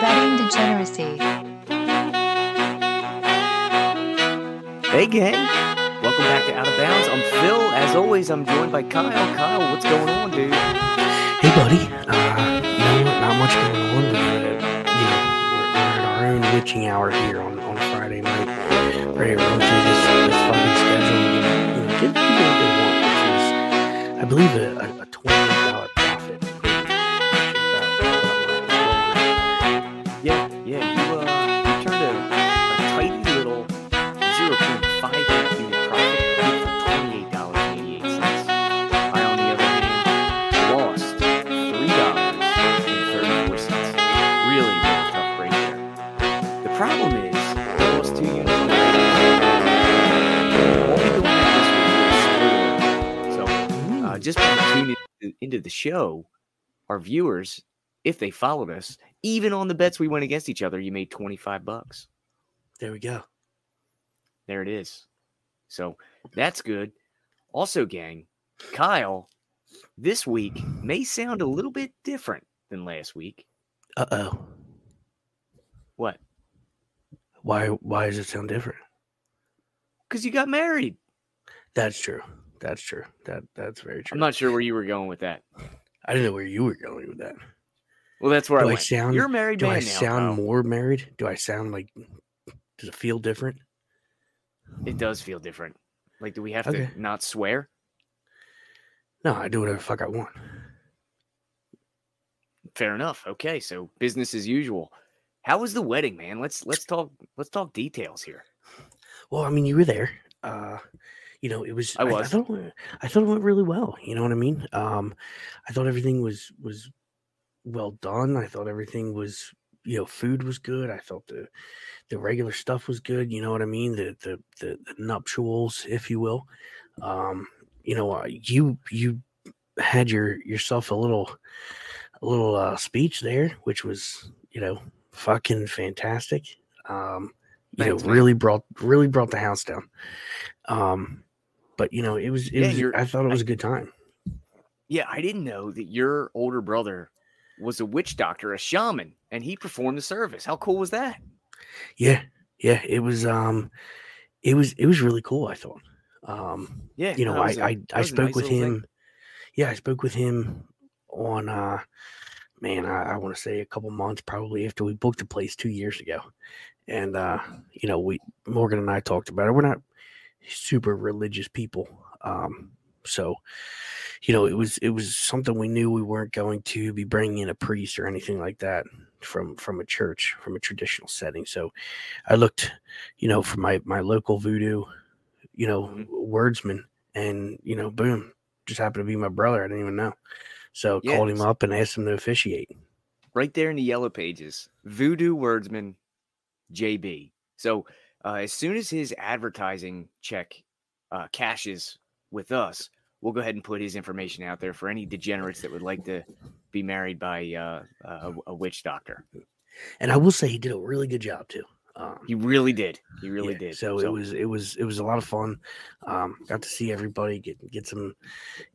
Absolute betting degeneracy. Hey, gang. Welcome back to Out of Bounds. I'm Phil. As always, I'm joined by Kyle. Kyle, what's going on, dude? Hey, buddy. Uh, you know what? Not much going on. We're, uh, you know, we're, we're in our own witching hour here on, on Friday night. Ready to run through this, this fucking schedule and you know, give people what they want, which is, I believe, a, a, a $28 just by tuning into the show, our viewers, if they followed us, even on the bets we went against each other, you made 25 bucks. There we go. There it is. So that's good. Also, gang, Kyle, this week may sound a little bit different than last week. Uh oh. What? Why, why does it sound different? Because you got married. That's true. That's true. That That's very true. I'm not sure where you were going with that. I didn't know where you were going with that. Well, that's where Do I I went. sound- You're married Do I now. sound Kyle. more married? Do I sound like? Does it feel different? It does feel different. Like, do we have Okay. to not swear? No, I do whatever the fuck I want. Fair enough. Okay, so business as usual. How was the wedding, man? Let's let's talk let's talk details here. Well, I mean, you were there. Uh, you know, it was. I was. I, was. thought it went, I thought it went really well. You know what I mean? Um, I thought everything was was well done. I thought everything was, you know, food was good. I thought the the regular stuff was good. You know what I mean? The the the, the nuptials, if you will. Um, you know, uh, you you had your yourself a little a little uh, speech there, which was you know fucking fantastic. Um, you Thanks, know, man. really brought really brought the house down. Um, but you know, it was it Yeah, was. I thought it was a good time. Yeah, I didn't know that your older brother was a witch doctor, a shaman, and he performed the service. How cool was that? Yeah, yeah, it was. Um, it was it was really cool. I thought. Um, Yeah, you know, I a- I, I spoke nice with little thing. him. Yeah, I spoke with him on uh man, I, I want to say a couple months probably after we booked the place two years ago. And uh, you know, we Morgan and I talked about it. We're not super religious people. Um, so you know, it was it was something we knew we weren't going to be bringing in a priest or anything like that from from a church from a traditional setting. So I looked, you know, for my my local voodoo, you know, Mhm. wordsman, and you know, boom, just happened to be my brother. I didn't even know. So Yeah, called him up and asked him to officiate. right there in the yellow pages voodoo wordsman jb so uh, as soon as his advertising check uh, cashes with us we'll go ahead and put his information out there for any degenerates that would like to be married by uh, a, a witch doctor And I will say he did a really good job too. Um, he really did he really yeah, did So, it was it was it was a lot of fun. Um, got to see everybody get get some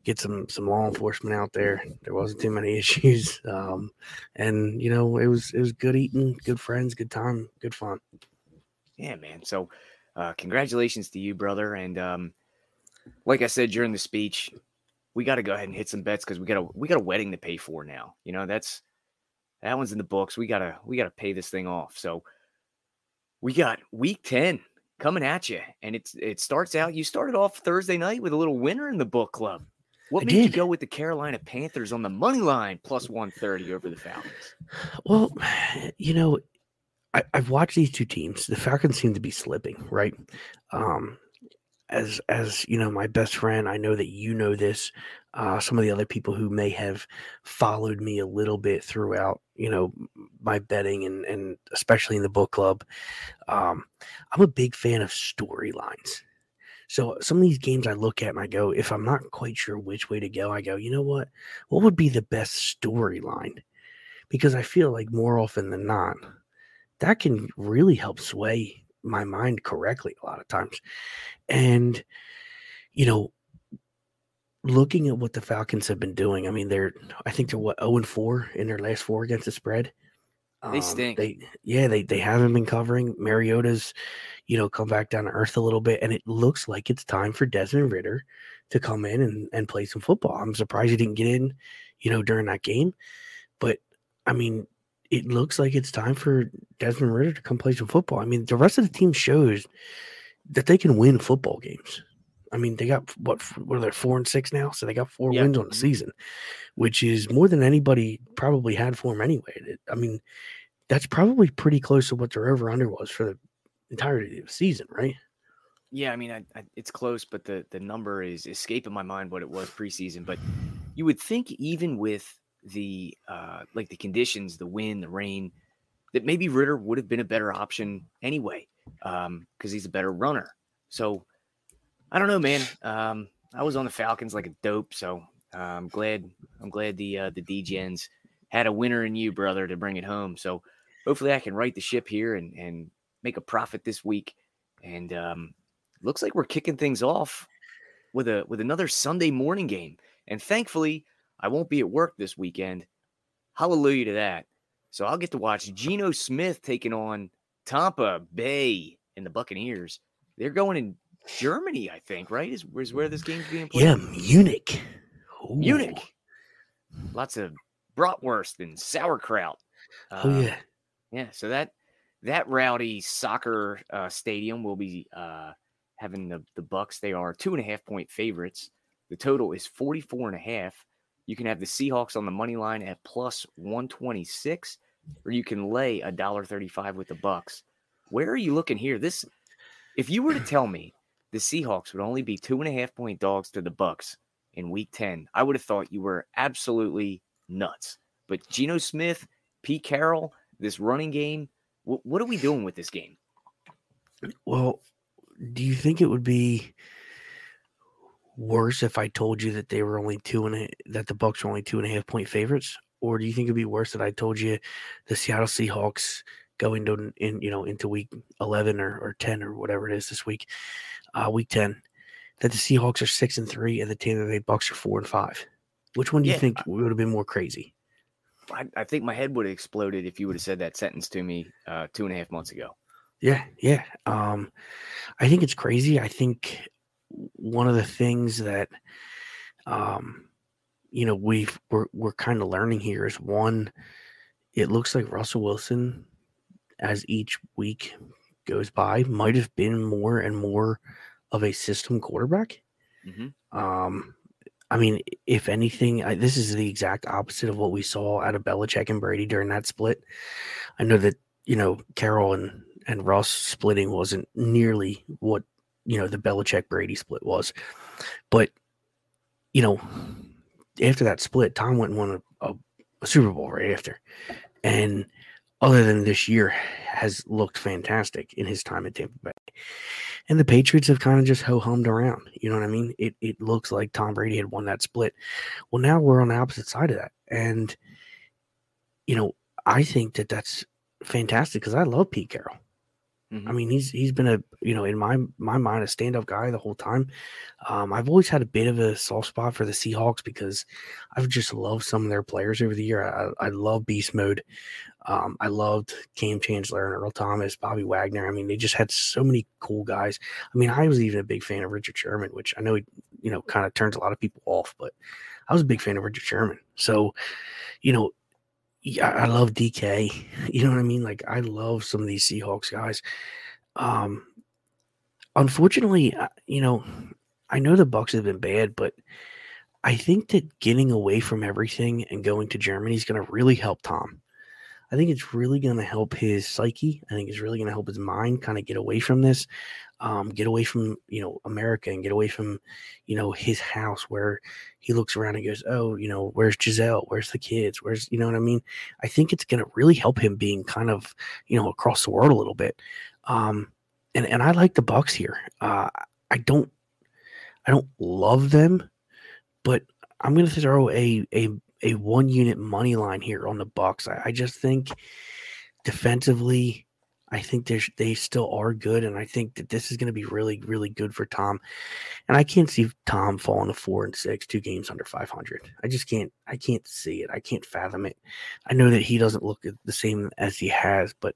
get some some law enforcement out there. There wasn't too many issues, um, and you know it was it was good eating, good friends, good time, good fun. Yeah, man. So, uh, congratulations to you, brother. And um, like I said during the speech, we got to go ahead and hit some bets because we got a we got a wedding to pay for now. You know, that's that one's in the books. We gotta we gotta pay this thing off. So, we got week ten coming at you, and it's it starts out. You started off Thursday night with a little winner in the book club. What I made you go with the Carolina Panthers on the money line plus one thirty over the Falcons? Well, you know, I, I've watched these two teams. The Falcons seem to be slipping, right? Um, as as you know, my best friend, I know that you know this. Uh, some of the other people who may have followed me a little bit throughout, you know, my betting and and especially in the book club. Um, I'm a big fan of storylines. So some of these games I look at and I go, if I'm not quite sure which way to go, I go, you know what? What would be the best storyline? Because I feel like more often than not, that can really help sway my mind correctly a lot of times. And, you know, looking at what the Falcons have been doing, I mean, they're, I think they're what, 0 and 4 in their last four against the spread. They um, stink. They, yeah, they, they haven't been covering. Mariota's, you know, come back down to earth a little bit. And it looks like it's time for Desmond Ridder to come in and, and play some football. I'm surprised he didn't get in, you know, during that game. But I mean, it looks like it's time for Desmond Ridder to come play some football. I mean, the rest of the team shows that they can win football games. I mean, they got what what are they four and six now? So they got four Yeah. wins on the mm-hmm. season, which is more than anybody probably had for them anyway. I mean, that's probably pretty close to what their over under was for the entirety of the season, right? Yeah, I mean, I, I, it's close, but the the number is escaping my mind what it was preseason. But you would think even with the uh, like the conditions, the wind, the rain, that maybe Ridder would have been a better option anyway, because he's a better runner. So I don't know, man. Um, I was on the Falcons like a dope, so uh, I'm glad I'm glad the uh, the Degens had a winner in you, brother, to bring it home. So hopefully I can right the ship here and and make a profit this week. And um, looks like we're kicking things off with a with another Sunday morning game. And thankfully, I won't be at work this weekend. Hallelujah to that. So I'll get to watch Geno Smith taking on Tampa Bay and the Buccaneers. They're going in Germany, I think, right? Is, is where this game's being played? Yeah, Munich. Ooh. Munich. Lots of bratwurst and sauerkraut. Oh Uh, yeah. yeah, so that that rowdy soccer uh, stadium will be uh, having the the Bucks. They are two and a half point favorites. The total is 44 and a half. You can have the Seahawks on the money line at plus 126, or you can lay a dollar 35 with the Bucks. Where are you looking here? This, if you were to tell me the Seahawks would only be two and a half point dogs to the Bucks in Week 10, I would have thought you were absolutely nuts. But Geno Smith, Pete Carroll, this running game, wh- what are we doing with this game? Well, do you think it would be worse if I told you that they were only two and a, that the Bucks were only two and a half point favorites, or do you think it'd be worse that I told you the Seattle Seahawks go into in you know into week eleven or, or ten or whatever it is this week, uh, week ten, that the Seahawks are six and three and the Tampa Bay Bucks are four and five. Which one do you Yeah, think would have been more crazy? I, I think my head would have exploded if you would have said that sentence to me uh, two and a half months ago. Yeah, yeah. Um, I think it's crazy. I think one of the things that, um, you know, we've we're we're kind of learning here is one. It looks like Russell Wilson, as each week goes by, might have been more and more of a system quarterback. Mhm. Um, I mean, if anything, I, this is the exact opposite of what we saw out of Belichick and Brady during that split. I know that you know Carroll and and Russ splitting wasn't nearly what you know the Belichick Brady split was, but you know after that split, Tom went and won a, a, a Super Bowl right after, and other than this year, has looked fantastic in his time at Tampa Bay. And the Patriots have kind of just ho hummed around. You know what I mean? It it looks like Tom Brady had won that split. Well, now we're on the opposite side of that, and you know I think that that's fantastic because I love Pete Carroll. Mhm. I mean, he's he's been a you know in my my mind a stand up guy the whole time. Um, I've always had a bit of a soft spot for the Seahawks because I've just loved some of their players over the year. I, I love Beast Mode. Um, I loved Kam Chancellor and Earl Thomas, Bobby Wagner. I mean, they just had so many cool guys. I mean, I was even a big fan of Richard Sherman, which I know he you know kind of turns a lot of people off, but I was a big fan of Richard Sherman. So, you know, yeah, I love DK. You know what I mean? Like I love some of these Seahawks guys. Um, unfortunately, you know, I know the Bucks have been bad, but I think that getting away from everything and going to Germany is going to really help Tom. I think it's really going to help his psyche. I think it's really going to help his mind kind of get away from this, um, get away from you know America and get away from you know his house where he looks around and goes, oh, you know, where's Gisele? Where's the kids? Where's you know what I mean? I think it's going to really help him being kind of you know across the world a little bit. Um, and and I like the Bucks here. Uh, I don't I don't love them, but I'm going to throw a a a one unit money line here on the Bucks. I, I just think defensively, I think they they still are good, and I think that this is going to be really really good for Tom. And I can't see Tom falling to four and six, two games under 500. I just can't. I can't see it. I can't fathom it. I know that he doesn't look the same as he has, but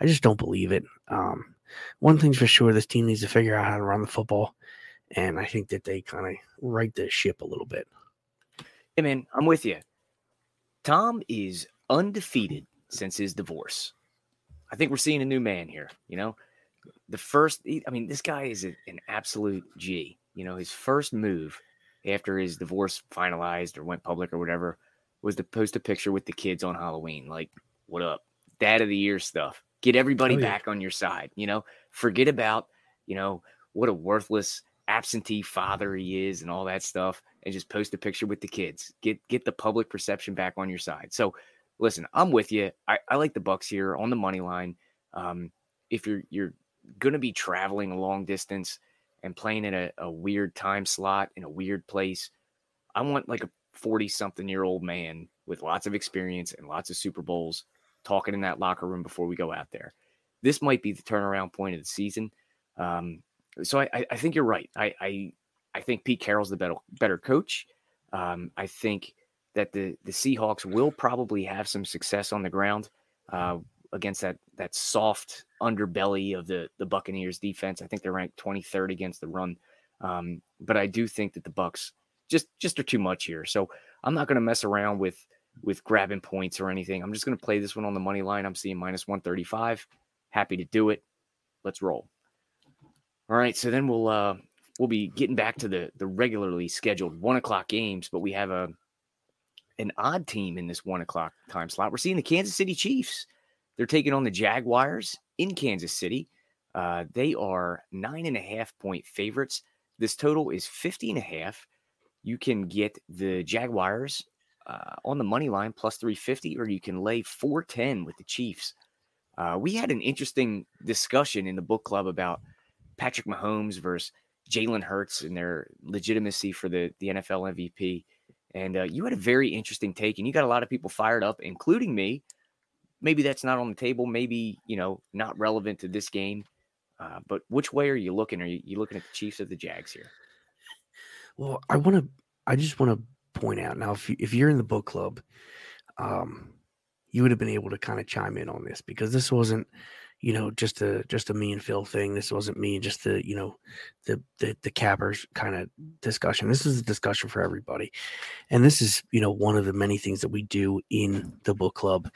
I just don't believe it. Um, one thing's for sure: this team needs to figure out how to run the football, and I think that they kind of right the ship a little bit. Hey man, I'm with you. Tom is undefeated since his divorce. I think we're seeing a new man here. You know, the first, I mean, this guy is an absolute G. You know, his first move after his divorce finalized or went public or whatever was to post a picture with the kids on Halloween. Like, what up? Dad of the year stuff. Get everybody oh, yeah. back on your side. You know, forget about, you know, what a worthless absentee father he is and all that stuff and just post a picture with the kids. Get get the public perception back on your side. So listen, I'm with you. I, I like the Bucks here on the money line. Um, if you're you're gonna be traveling a long distance and playing in a, a weird time slot in a weird place, I want like a 40 something year old man with lots of experience and lots of Super Bowls talking in that locker room before we go out there. This might be the turnaround point of the season. Um, so I, I think you're right. I, I I think Pete Carroll's the better better coach. Um, I think that the the Seahawks will probably have some success on the ground uh, against that that soft underbelly of the the Buccaneers defense. I think they're ranked 23rd against the run, um, but I do think that the Bucks just just are too much here. So I'm not going to mess around with with grabbing points or anything. I'm just going to play this one on the money line. I'm seeing minus 135. Happy to do it. Let's roll. All right, so then we'll uh, we'll be getting back to the the regularly scheduled one o'clock games, but we have a an odd team in this one o'clock time slot. We're seeing the Kansas City Chiefs. They're taking on the Jaguars in Kansas City. Uh, they are nine and a half point favorites. This total is 50 and a half. You can get the Jaguars uh, on the money line plus 350, or you can lay 410 with the Chiefs. Uh, we had an interesting discussion in the book club about Patrick Mahomes versus Jalen Hurts and their legitimacy for the, the NFL MVP. And uh, you had a very interesting take, and you got a lot of people fired up, including me. Maybe that's not on the table. Maybe, you know, not relevant to this game. Uh, but which way are you looking? Are you, you looking at the Chiefs or the Jags here? Well, I want to, I just want to point out now, if, you, if you're in the book club, um, you would have been able to kind of chime in on this because this wasn't you know, just a just a me and Phil thing. This wasn't me, just the you know, the the, the cappers kind of discussion. This is a discussion for everybody, and this is you know one of the many things that we do in the book club.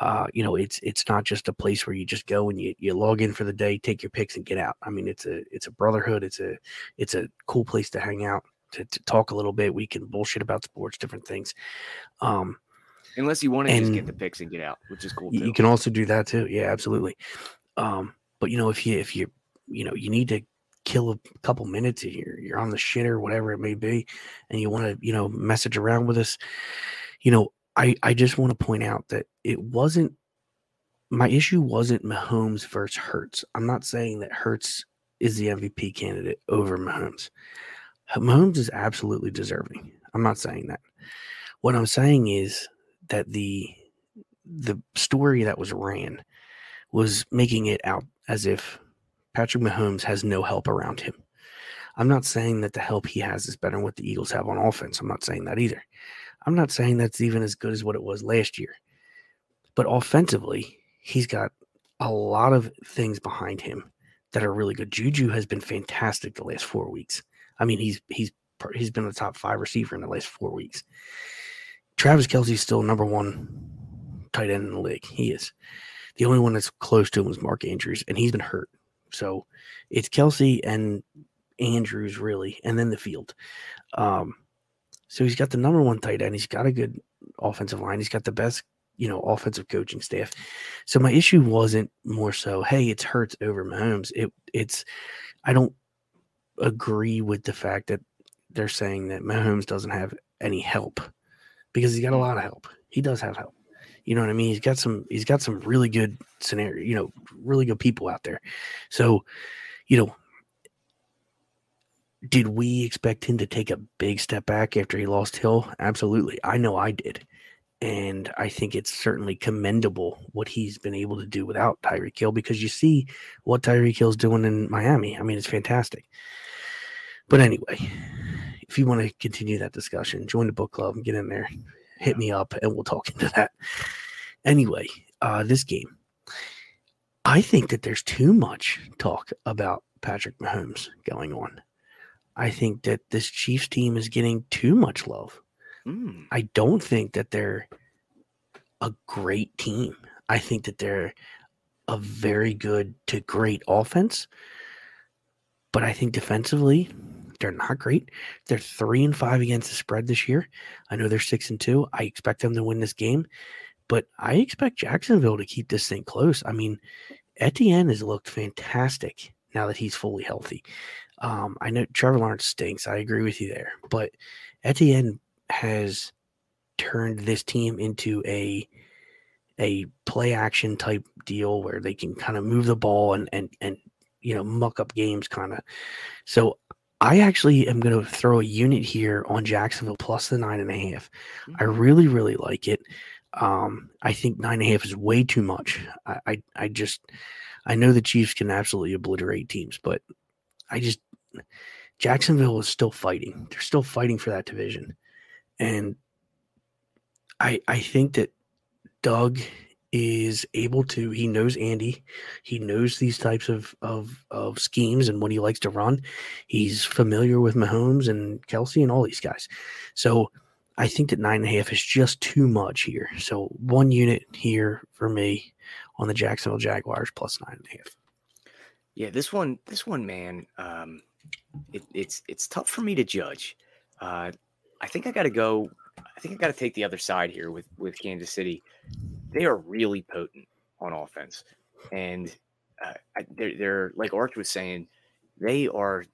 Uh, you know, it's it's not just a place where you just go and you, you log in for the day, take your picks, and get out. I mean, it's a it's a brotherhood. It's a it's a cool place to hang out to, to talk a little bit. We can bullshit about sports, different things. Um, Unless you want to just get the picks and get out, which is cool. Too. You can also do that too. Yeah, absolutely. Um, but you know, if you if you you know you need to kill a couple minutes here, you're on the shit or whatever it may be, and you want to you know message around with us, you know, I I just want to point out that it wasn't my issue wasn't Mahomes versus Hurts. I'm not saying that Hurts is the MVP candidate over Mahomes. Mahomes is absolutely deserving. I'm not saying that. What I'm saying is that the the story that was ran was making it out as if Patrick Mahomes has no help around him. I'm not saying that the help he has is better than what the Eagles have on offense. I'm not saying that either. I'm not saying that's even as good as what it was last year. But offensively, he's got a lot of things behind him that are really good. Juju has been fantastic the last four weeks. I mean, he's he's he's been the top five receiver in the last four weeks. Travis Kelce's still number one tight end in the league. He is. The only one that's close to him was Mark Andrews, and he's been hurt. So it's Kelsey and Andrews really, and then the field. Um, so he's got the number one tight end. He's got a good offensive line. He's got the best you know, offensive coaching staff. So my issue wasn't more so, hey, it's Hurts over Mahomes. It it's I don't agree with the fact that they're saying that Mahomes doesn't have any help because he's got a lot of help. He does have help. You know what I mean? He's got some he's got some really good scenario, you know, really good people out there. So, you know, did we expect him to take a big step back after he lost Hill? Absolutely. I know I did. And I think it's certainly commendable what he's been able to do without Tyreek Hill because you see what Tyreek Hill's doing in Miami. I mean, it's fantastic. But anyway, if you want to continue that discussion, join the book club and get in there, hit me up, and we'll talk into that. Anyway, uh, this game, I think that there's too much talk about Patrick Mahomes going on. I think that this Chiefs team is getting too much love. Mm. I don't think that they're a great team. I think that they're a very good to great offense. But I think defensively, they're not great. They're three and five against the spread this year. I know they're six and two. I expect them to win this game, but I expect Jacksonville to keep this thing close. I mean, Etienne has looked fantastic now that he's fully healthy. Um, I know Trevor Lawrence stinks. I agree with you there, but Etienne has turned this team into a a play action type deal where they can kind of move the ball and and and you know muck up games kind of. So I actually am going to throw a unit here on Jacksonville plus the nine and a half. I Mm. really really like it. Um, I think nine and a half is way too much. I, I I just I know the Chiefs can absolutely obliterate teams, but I just Jacksonville is still fighting. They're still fighting for that division. And I I think that Doug is able to he knows Andy. He knows these types of of of schemes and what he likes to run. He's familiar with Mahomes and Kelce and all these guys. So I think that nine and a half is just too much here. So one unit here for me on the Jacksonville Jaguars plus nine and a half. Yeah, this one, this one, man, um, it, it's it's tough for me to judge. Uh, I think I got to go. I think I got to take the other side here with with Kansas City. They are really potent on offense, and uh, I- they're they're like Arch was saying, they are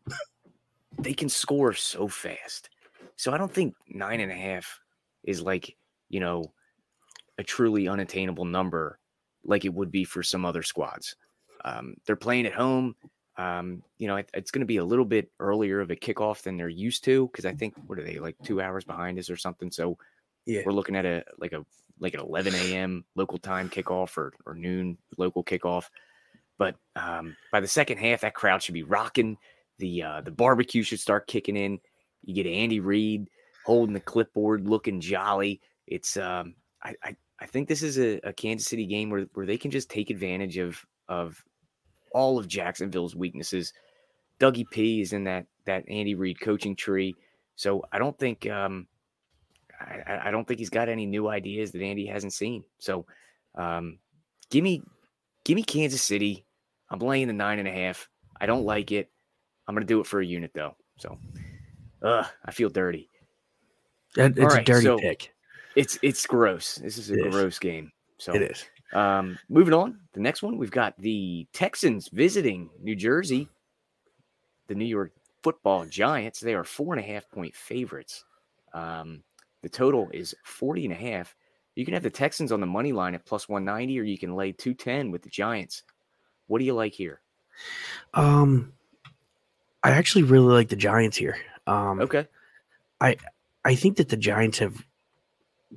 they can score so fast. So I don't think nine and a half is like you know a truly unattainable number like it would be for some other squads. Um, they're playing at home. Um, you know, it, it's going to be a little bit earlier of a kickoff than they're used to because I think what are they like two hours behind us or something. So Yeah. we're looking at a like a like at 11 a.m. local time kickoff or or noon local kickoff. But um, by the second half, that crowd should be rocking. The uh, the barbecue should start kicking in. You get Andy Reid holding the clipboard, looking jolly. It's um, I, I I think this is a, a Kansas City game where where they can just take advantage of of all of Jacksonville's weaknesses. Dougie P is in that that Andy Reid coaching tree, so I don't think um, I, I- don't think he's got any new ideas that Andy hasn't seen. So, um, give me give me Kansas City. I'm laying the nine and a half. I don't like it. I'm gonna do it for a unit though. So, uh, I feel dirty. It's right, a dirty so- pick. It's it's gross. This is a It is. gross game. So It is. um, moving on, the next one we've got the Texans visiting New Jersey. The New York Football Giants. They are four and a half point favorites. Um, the total is 40 and a half. You can have the Texans on the money line at plus 190, or you can lay 210 with the Giants. What do you like here? Um, I actually really like the Giants here. Um, Okay. I I think that the Giants have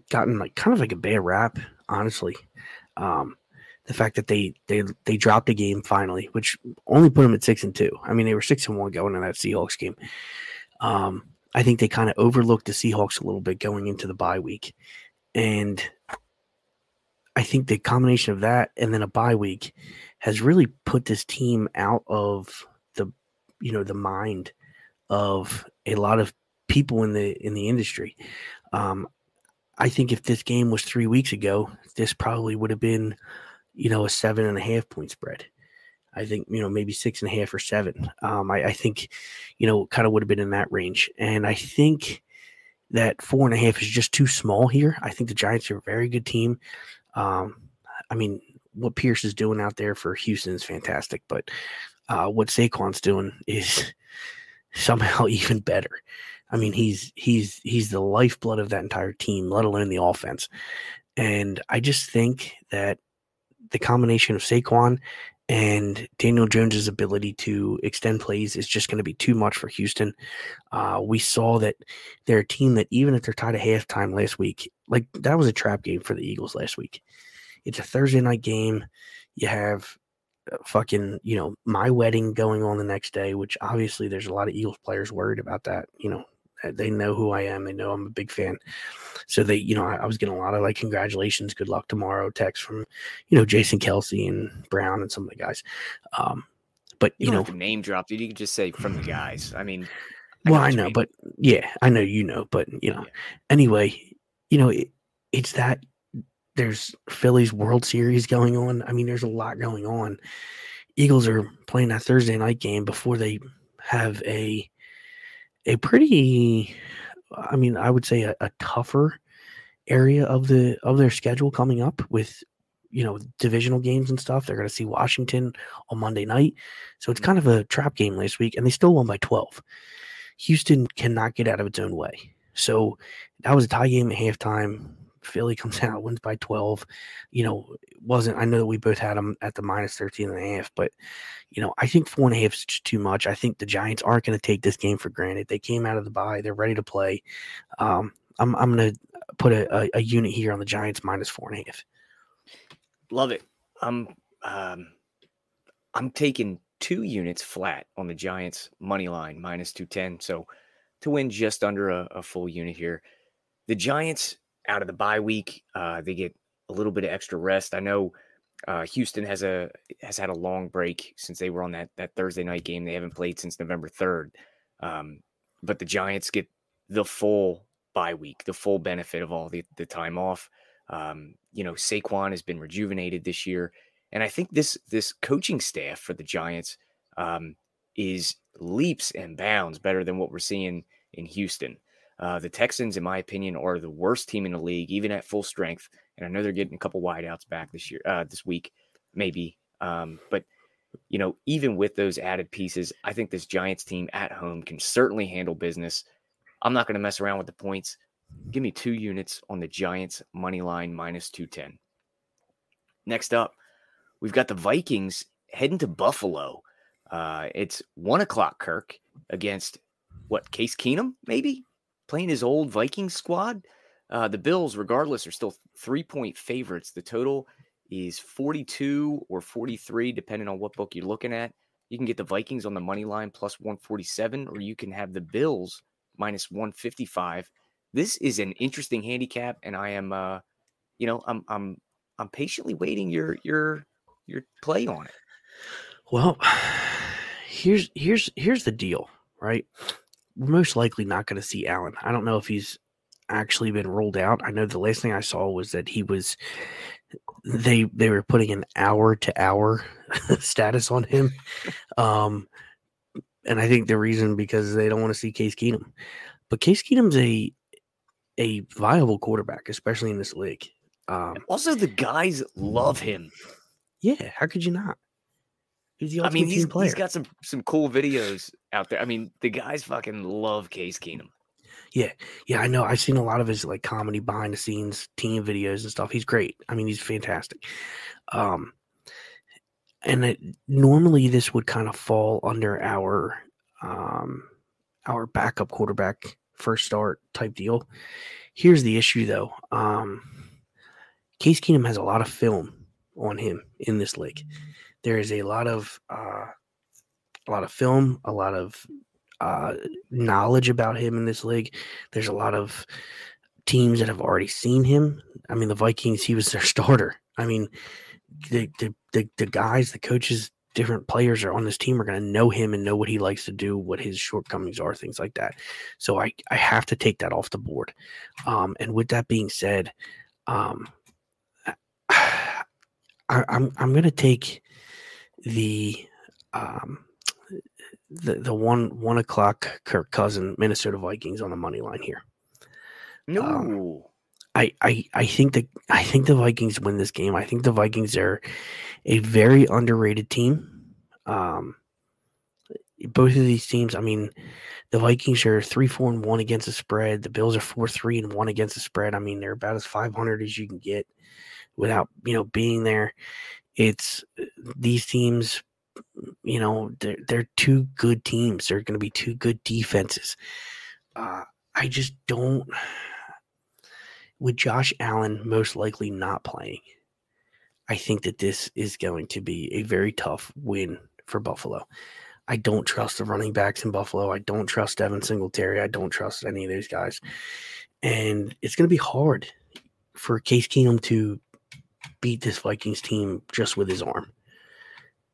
gotten like kind of like a bad rap, honestly. Um, the fact that they they they dropped a game finally, which only put them at six and two. I mean, they were six and one going in that Seahawks game. Um, I think they kind of overlooked the Seahawks a little bit going into the bye week, and I think the combination of that and then a bye week has really put this team out of the you know the mind of a lot of people in the in the industry. Um, I think if this game was three weeks ago, this probably would have been, you know, a seven and a half point spread. I think you know maybe six and a half or seven. Um, I, I think, you know, kind of would have been in that range. And I think that four and a half is just too small here. I think the Giants are a very good team. Um, I mean, what Pierce is doing out there for Houston is fantastic, but uh, what Saquon's doing is somehow even better. I mean, he's he's he's the lifeblood of that entire team, let alone the offense. And I just think that the combination of Saquon and Daniel Jones's ability to extend plays is just going to be too much for Houston. Uh, we saw that they're a team that even if they're tied at halftime last week, like that was a trap game for the Eagles last week. It's a Thursday night game. You have uh, fucking, you know, my wedding going on the next day, which obviously there's a lot of Eagles players worried about that. You know, they know who I am. They know I'm a big fan. So they, you know, I, I was getting a lot of like congratulations, good luck tomorrow text from, you know, Jason Kelce and Brown and some of the guys. Um, but you, You, know, name drop, dude. You could just say from the guys. I mean, well, I know, mean. but yeah, I know you know, but you know, Yeah. anyway, you know, it, it's that there's Phillies World Series going on. I mean, there's a lot going on. Eagles are playing that Thursday night game before they have a a pretty, I mean, I would say a, a tougher area of the of their schedule coming up with you know divisional games and stuff. They're going to see Washington on Monday night, so it's mm-hmm. kind of a trap game last week, and they still won by twelve. Houston cannot get out of its own way, so that was a tie game at halftime. Philly comes out, wins by 12. You know, wasn't, I know that we both had them at the minus 13 and a half, but, you know, I think four and a half is just too much. I think the Giants aren't going to take this game for granted. They came out of the bye, they're ready to play. Um, I'm, I'm going to put a, a, a unit here on the Giants minus four and a half. Love it. I'm um I'm taking two units flat on the Giants money line minus 210. So to win just under a, a full unit here. The Giants out of the bye week, uh, they get a little bit of extra rest. I know uh, Houston has a has had a long break since they were on that that Thursday night game. They haven't played since November 3rd. Um, but the Giants get the full bye week, the full benefit of all the, the time off. Um, you know, Saquon has been rejuvenated this year, and I think this this coaching staff for the Giants um, is leaps and bounds better than what we're seeing in Houston. Uh, the Texans, in my opinion, are the worst team in the league, even at full strength. And I know they're getting a couple wideouts back this year, uh, this week, maybe. Um, but you know, even with those added pieces, I think this Giants team at home can certainly handle business. I'm not going to mess around with the points. Give me two units on the Giants money line minus 210. Next up, we've got the Vikings heading to Buffalo. Uh, it's one o'clock, Kirk, against what, Case Keenum, maybe? Playing his old Viking squad. Uh, the Bills, regardless, are still three point favorites. The total is 42 or 43, depending on what book you're looking at. You can get the Vikings on the money line plus 147, or you can have the Bills minus 155. This is an interesting handicap, and I am, uh, you know, I'm, I'm, I'm patiently waiting your, your, your play on it. Well, here's here's here's the deal, right? Most likely not going to see Allen. I don't know if he's actually been rolled out. I know the last thing I saw was that he was they they were putting an hour to hour status on him. Um and I think the reason because they don't want to see Case Keenum. But Case Keenum's a a viable quarterback, especially in this league. Um Also, the guys love him. yeah, how could you not? He's the I mean, he's, player. he's got some some cool videos out there. I mean, the guys fucking love Case Keenum. Yeah, yeah, I know. I've seen a lot of his like comedy behind the scenes team videos and stuff. He's great. I mean, he's fantastic. Um, and it, normally this would kind of fall under our um our backup quarterback first start type deal. Here's the issue though. Um, Case Keenum has a lot of film on him in this league. There is a lot of uh, a lot of film, a lot of uh, knowledge about him in this league. There's a lot of teams that have already seen him. I mean, the Vikings, he was their starter. I mean, the the the, the guys, the coaches, different players are on this team are going to know him and know what he likes to do, what his shortcomings are, things like that. So I I have to take that off the board. Um, and with that being said, um, I, I'm I'm going to take the um the the one one o'clock Kirk Cousin Minnesota Vikings on the money line here. No. Um, I, I I think that I think the Vikings win this game. I think the Vikings are a very underrated team. Um, both of these teams, I mean, the Vikings are three, four, and one against the spread. The Bills are four, three, and one against the spread. I mean, they're about as five hundred as you can get without you know being there. It's these teams, you know, they're they're two good teams. They're going to be two good defenses. Uh, I just don't. With Josh Allen most likely not playing, I think that this is going to be a very tough win for Buffalo. I don't trust the running backs in Buffalo. I don't trust Devin Singletary. I don't trust any of those guys. And it's going to be hard for Case Keenum to beat this Vikings team just with his arm.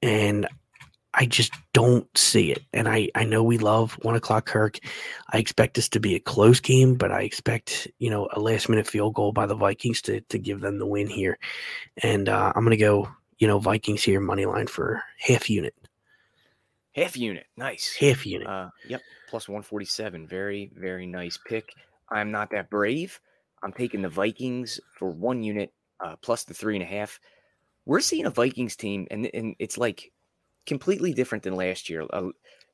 And I just don't see it. And I, I know we love one o'clock Kirk. I expect this to be a close game, but I expect, you know, a last minute field goal by the Vikings to, to give them the win here. And uh, I'm going to go, you know, Vikings here, money line for half unit. Half unit. Nice. Half unit. Uh, yep. Plus 147. Very, very nice pick. I'm not that brave. I'm taking the Vikings for one unit uh, plus the three and a half. We're seeing a Vikings team, and, and it's like completely different than last year. Uh,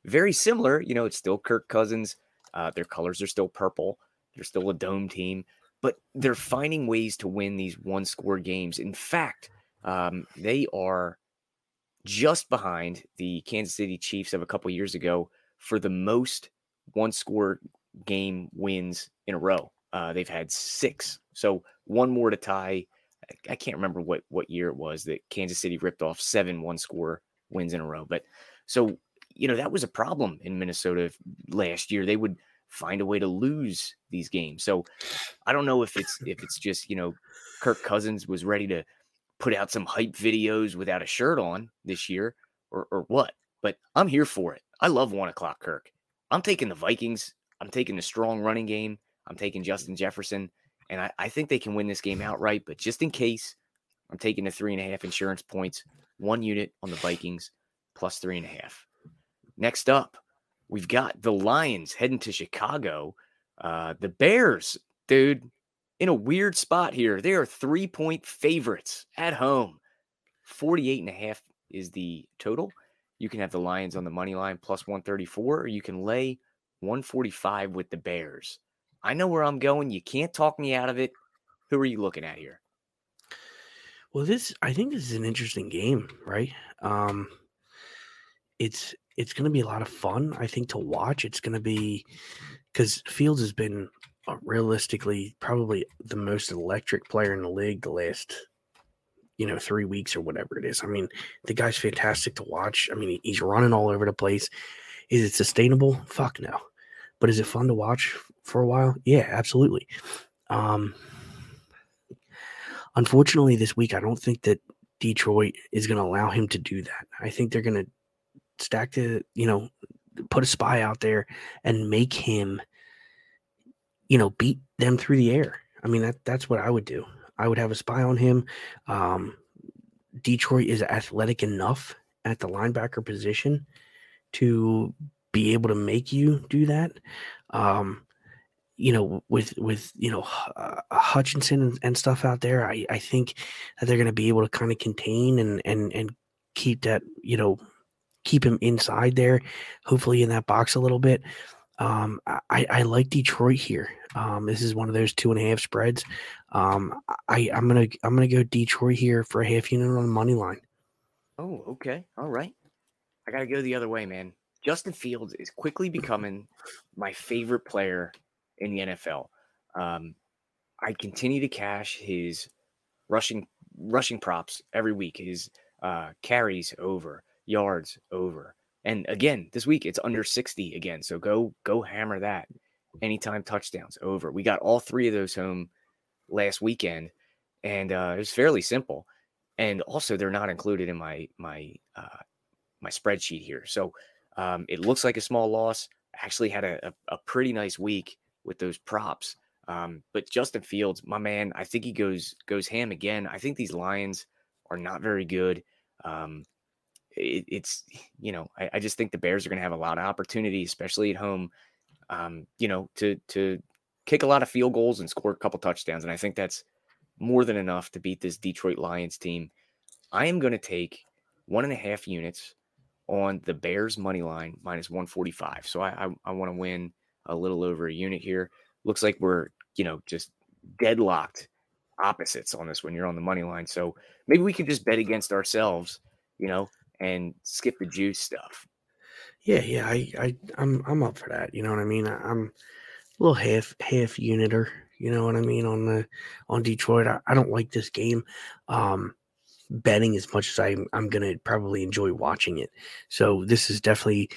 very similar. You know, it's still Kirk Cousins. Uh, their colors are still purple. They're still a dome team, but they're finding ways to win these one score games. In fact, um, they are just behind the Kansas City Chiefs of a couple years ago for the most one score game wins in a row. Uh, they've had six, so one more to tie. I, can't remember what what year it was that Kansas City ripped off seven one score wins in a row. But so you know that was a problem in Minnesota last year. They would find a way to lose these games. So I don't know if it's if it's just you know Kirk Cousins was ready to put out some hype videos without a shirt on this year or, or what. But I'm here for it. I love one o'clock Kirk. I'm taking the Vikings. I'm taking the strong running game. I'm taking Justin Jefferson. And I, I think they can win this game outright. But just in case, I'm taking the three and a half insurance points, one unit on the Vikings, plus three and a half. Next up, we've got the Lions heading to Chicago. Uh, the Bears, dude, in a weird spot here. They are three point favorites at home. 48 and a half is the total. You can have the Lions on the money line plus 134, or you can lay 145 with the Bears. I know where I'm going. You can't talk me out of it. Who are you looking at here? Well, this I think this is an interesting game, right? Um, it's it's going to be a lot of fun. I think to watch. It's going to be because Fields has been uh, realistically probably the most electric player in the league the last you know three weeks or whatever it is. I mean, the guy's fantastic to watch. I mean, he's running all over the place. Is it sustainable? Fuck no. But is it fun to watch for a while? Yeah, absolutely. Um, unfortunately, this week I don't think that Detroit is going to allow him to do that. I think they're going to stack the you know put a spy out there and make him you know, beat them through the air. I mean, that that's what I would do. I would have a spy on him. Um, Detroit is athletic enough at the linebacker position to be able to make you do that. Um, you know, with with you know uh, Hutchinson and, and, stuff out there, I I think that they're going to be able to kind of contain and and and keep that you know keep him inside there, hopefully in that box a little bit. Um, I, I like Detroit here. Um, this is one of those two and a half spreads. Um, I, I'm gonna I'm gonna go Detroit here for a half unit on the money line. Oh, okay, all right. I gotta go the other way, man. Justin Fields is quickly becoming my favorite player in the NFL. Um, I continue to cash his rushing rushing props every week. His uh, carries over, yards over, and again, this week it's under 60 again. So go go hammer that. Anytime touchdowns over. We got all three of those home last weekend, and uh, it was fairly simple. And also, they're not included in my my uh, my spreadsheet here. So um, it looks like a small loss. Actually, had a, a, a pretty nice week with those props. Um, but Justin Fields, my man, I think he goes goes ham again. I think these Lions are not very good. Um, it, it's you know I, I, just think the Bears are going to have a lot of opportunity, especially at home. Um, you know, to to kick a lot of field goals and score a couple touchdowns. And I think that's more than enough to beat this Detroit Lions team. I am going to take one and a half units on the Bears money line minus 145. So I I, I want to win a little over a unit here. Looks like we're you know just deadlocked opposites on this when you're on the money line. So maybe we can just bet against ourselves, you know, and skip the juice stuff. Yeah, yeah, I, I, I'm, I'm up for that. You know what I mean? I, I'm a little half, half uniter. You know what I mean on the, on Detroit. I, I don't like this game, um, betting as much as I'm I'm gonna probably enjoy watching it. So this is definitely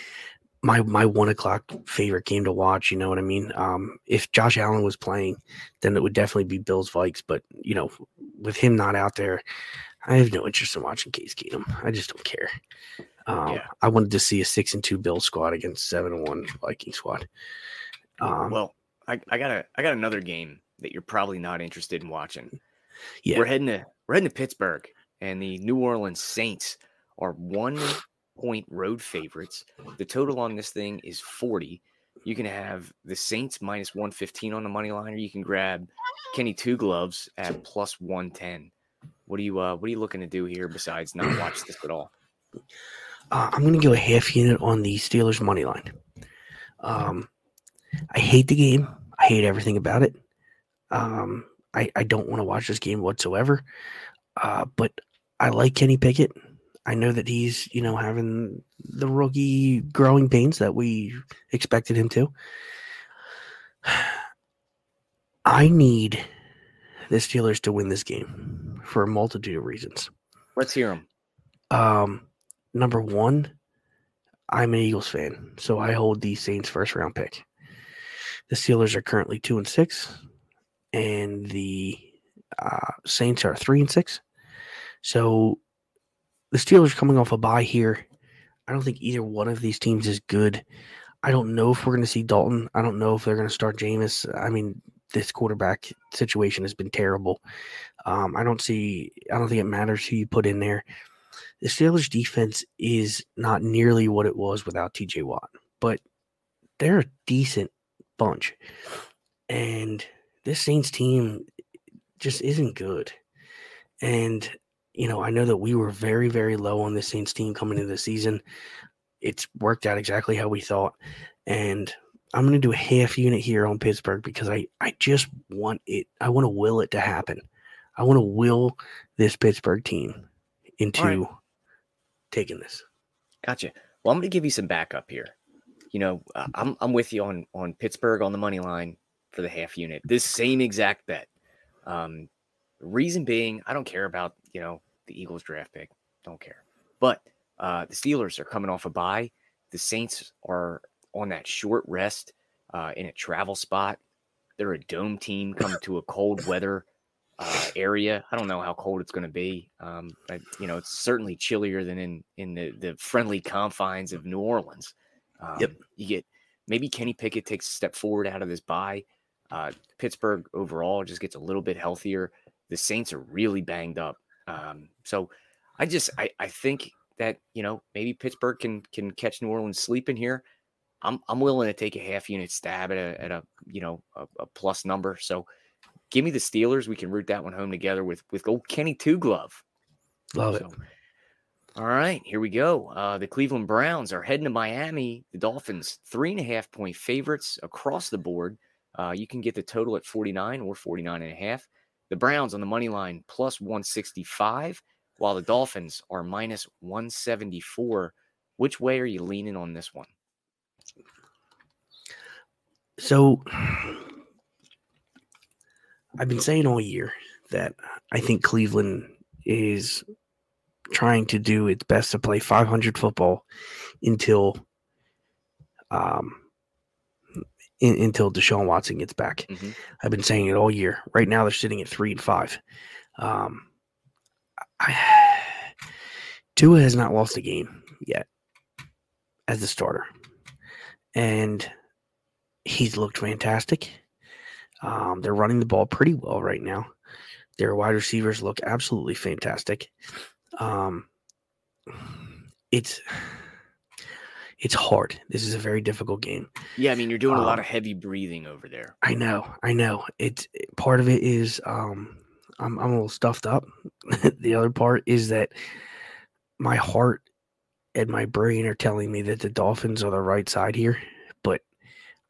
my my one o'clock favorite game to watch. You know what I mean? Um, if Josh Allen was playing, then it would definitely be Bills Vikes. But you know, with him not out there, I have no interest in watching Case Keenum. I just don't care. Um, Yeah. I wanted to see a six and two Bill squad against seven and one Viking squad. Um, Well, I, I got a I got another game that you're probably not interested in watching. yeah, We're heading to we're heading to Pittsburgh, and the New Orleans Saints are one point road favorites. The total on this thing is 40. You can have the Saints minus 115 on the money line, or you can grab Kenny Two Gloves at plus 110. What are you uh what are you looking to do here besides not watch this at all? uh, I'm going to go a half unit on the Steelers money line. Um, I hate the game. I hate everything about it. Um, I, I don't want to watch this game whatsoever. Uh, but I like Kenny Pickett. I know that he's, you know, having the rookie growing pains that we expected him to. I need the Steelers to win this game for a multitude of reasons. Let's hear them. Um, number one, I'm an Eagles fan, so I hold the Saints first round pick. The Steelers are currently two and six, and the uh, Saints are three and six. So the Steelers coming off a bye here. I don't think either one of these teams is good. I don't know if we're going to see Dalton. I don't know if they're going to start Jameis. I mean, this quarterback situation has been terrible. Um, I don't see. I don't think it matters who you put in there. The Steelers' defense is not nearly what it was without T.J. Watt, but they're a decent bunch, and this Saints team just isn't good. And you know, I know that we were very, very low on the Saints team coming into the season. It's worked out exactly how we thought, and I'm going to do a half unit here on Pittsburgh because I I just want it. I want to will it to happen. I want to will this Pittsburgh team into right. taking this. Gotcha. Well, I'm going to give you some backup here. You know, uh, I'm I'm with you on on Pittsburgh on the money line for the half unit. This same exact bet. Um, reason being, I don't care about you know the Eagles draft pick. Don't care. But uh, the Steelers are coming off a bye. The Saints are on that short rest uh, in a travel spot. They're a dome team coming to a cold weather uh, area. I don't know how cold it's going to be. Um, but, you know, it's certainly chillier than in in the the friendly confines of New Orleans. Um, Yep. You get maybe Kenny Pickett takes a step forward out of this bye. Uh, Pittsburgh overall just gets a little bit healthier. The Saints are really banged up. Um, so I just I, I think that you know maybe Pittsburgh can can catch New Orleans sleeping here. I'm I'm willing to take a half unit stab at a at a you know a, a plus number. So give me the Steelers. We can root that one home together with with old Kenny Two Glove. Love it. All right, here we go. Uh, the Cleveland Browns are heading to Miami. The Dolphins, three and a half point favorites across the board. Uh, you can get the total at 49 or 49 and a half. The Browns on the money line plus 165, while the Dolphins are minus 174. Which way are you leaning on this one? So I've been saying all year that I think Cleveland is trying to do its best to play 500 football until um in, until Deshaun Watson gets back. Mhm. I've been saying it all year. Right now they're sitting at 3 and 5. Um I Tua has not lost a game yet as a starter. And he's looked fantastic. Um, they're running the ball pretty well right now. Their wide receivers look absolutely fantastic. Um, it's it's hard. This is a very difficult game. Yeah, I mean, you're doing a lot Um, of heavy breathing over there. I know, I know. It's part of it is um I'm I'm a little stuffed up. the other part is that my heart and my brain are telling me that the Dolphins are the right side here, but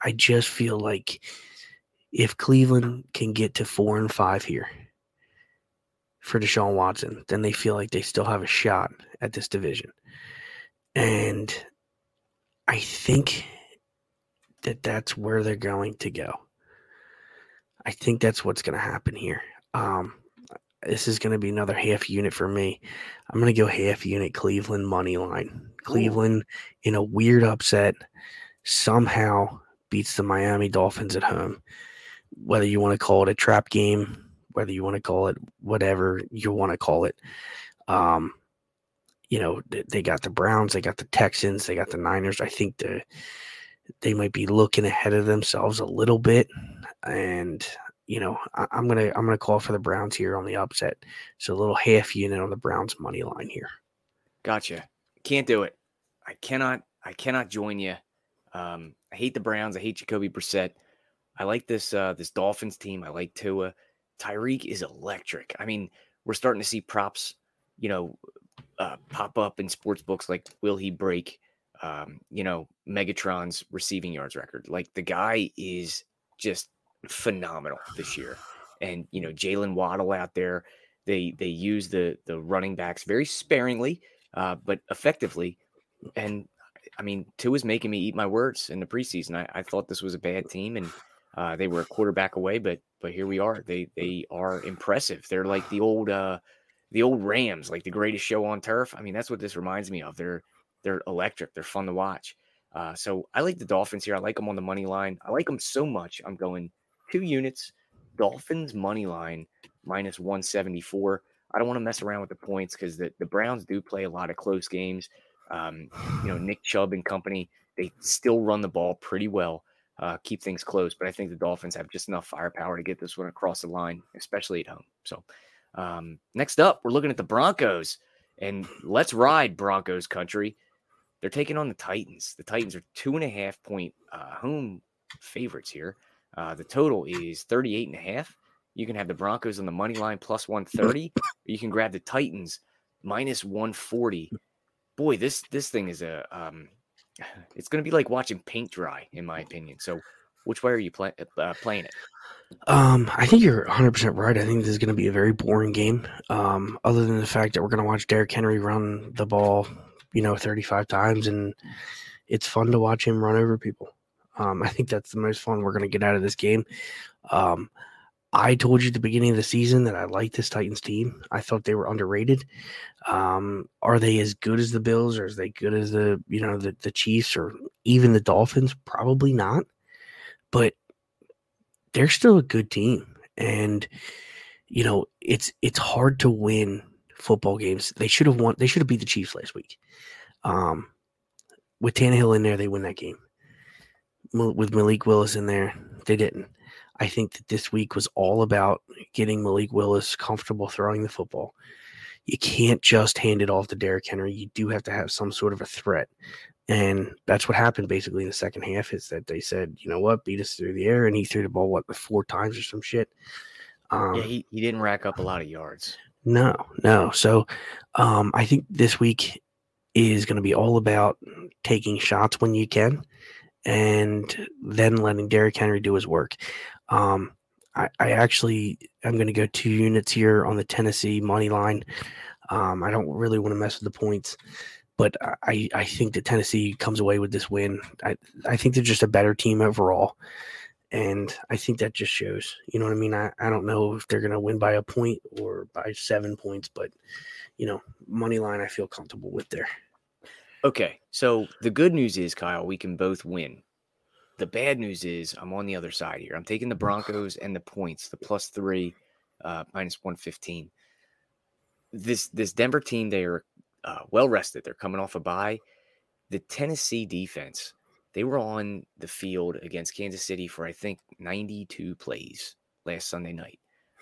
I just feel like if Cleveland can get to four and five here for Deshaun Watson, then they feel like they still have a shot at this division. And I think that that's where they're going to go. I think that's what's going to happen here. Um, this is going to be another half unit for me. I'm going to go half unit Cleveland money line. Cleveland in a weird upset somehow beats the Miami Dolphins at home. Whether you want to call it a trap game, whether you want to call it whatever you want to call it. Um, you know, they got the Browns, they got the Texans, they got the Niners. I think the they might be looking ahead of themselves a little bit, and you know, I, I'm gonna I'm gonna call for the Browns here on the upset. So a little half unit on the Browns money line here. Gotcha. Can't do it. I cannot. I cannot join you. Um, I hate the Browns. I hate Jacoby Brissett. I like this uh, this Dolphins team. I like Tua. Tyreek is electric. I mean, we're starting to see props, you know, uh, pop up in sports books like will he break, um, you know, Megatron's receiving yards record? Like the guy is just phenomenal this year. And you know, Jaylen Waddle out there. They they use the the running backs very sparingly, uh, but effectively. And I mean, Tua is making me eat my words in the preseason. I, I thought this was a bad team, and uh, they were a quarterback away, but but here we are. They they are impressive. They're like the old uh, the old Rams, like the greatest show on turf. I mean, that's what this reminds me of. They're they're electric. They're fun to watch. Uh, so I like the Dolphins here. I like them on the money line. I like them so much. I'm going two units. Dolphins money line minus 174. I don't want to mess around with the points because the, the Browns do play a lot of close games. Um, you know, Nick Chubb and company, they still run the ball pretty well, uh, keep things close. But I think the Dolphins have just enough firepower to get this one across the line, especially at home. So um, next up, we're looking at the Broncos. And let's ride Broncos country. They're taking on the Titans. The Titans are two and a half point uh, home favorites here. Uh, the total is 38 and a half. You can have the Broncos on the money line plus 130. or you can grab the Titans minus 140. Boy, this this thing is a um, it's going to be like watching paint dry, in my opinion. So, which way are you play, uh, playing it? Um, I think you're 100% right. I think this is going to be a very boring game. Um, other than the fact that we're going to watch Derrick Henry run the ball, you know, 35 times, and it's fun to watch him run over people. Um, I think that's the most fun we're going to get out of this game. Um, I told you at the beginning of the season that I liked this Titans team. I thought they were underrated. Um, are they as good as the Bills, or is they good as the you know the the Chiefs, or even the Dolphins? Probably not. But they're still a good team, and you know it's it's hard to win football games. They should have won. They should have beat the Chiefs last week. Um, with Tannehill in there, they win that game. With Malik Willis in there, they didn't. I think that this week was all about getting Malik Willis comfortable throwing the football. You can't just hand it off to Derrick Henry. You do have to have some sort of a threat. And that's what happened basically in the second half is that they said, you know what, beat us through the air. And he threw the ball, what, four times or some shit. Um, Yeah, he, he didn't rack up a lot of yards. no, no. So um, I think this week is going to be all about taking shots when you can and then letting Derrick Henry do his work. Um, I, I actually am going to go two units here on the Tennessee money line. Um, I don't really want to mess with the points, but I, I think that Tennessee comes away with this win. I, I think they're just a better team overall. And I think that just shows, you know what I mean? I, I don't know if they're going to win by a point or by seven points, but, you know, money line I feel comfortable with there. Okay, so the good news is, Kyle, we can both win. The bad news is I'm on the other side here. I'm taking the Broncos and the points, the plus three, uh, minus one fifteen. This this Denver team, they are uh, well rested. They're coming off a bye. The Tennessee defense, they were on the field against Kansas City for I think 92 plays last Sunday night.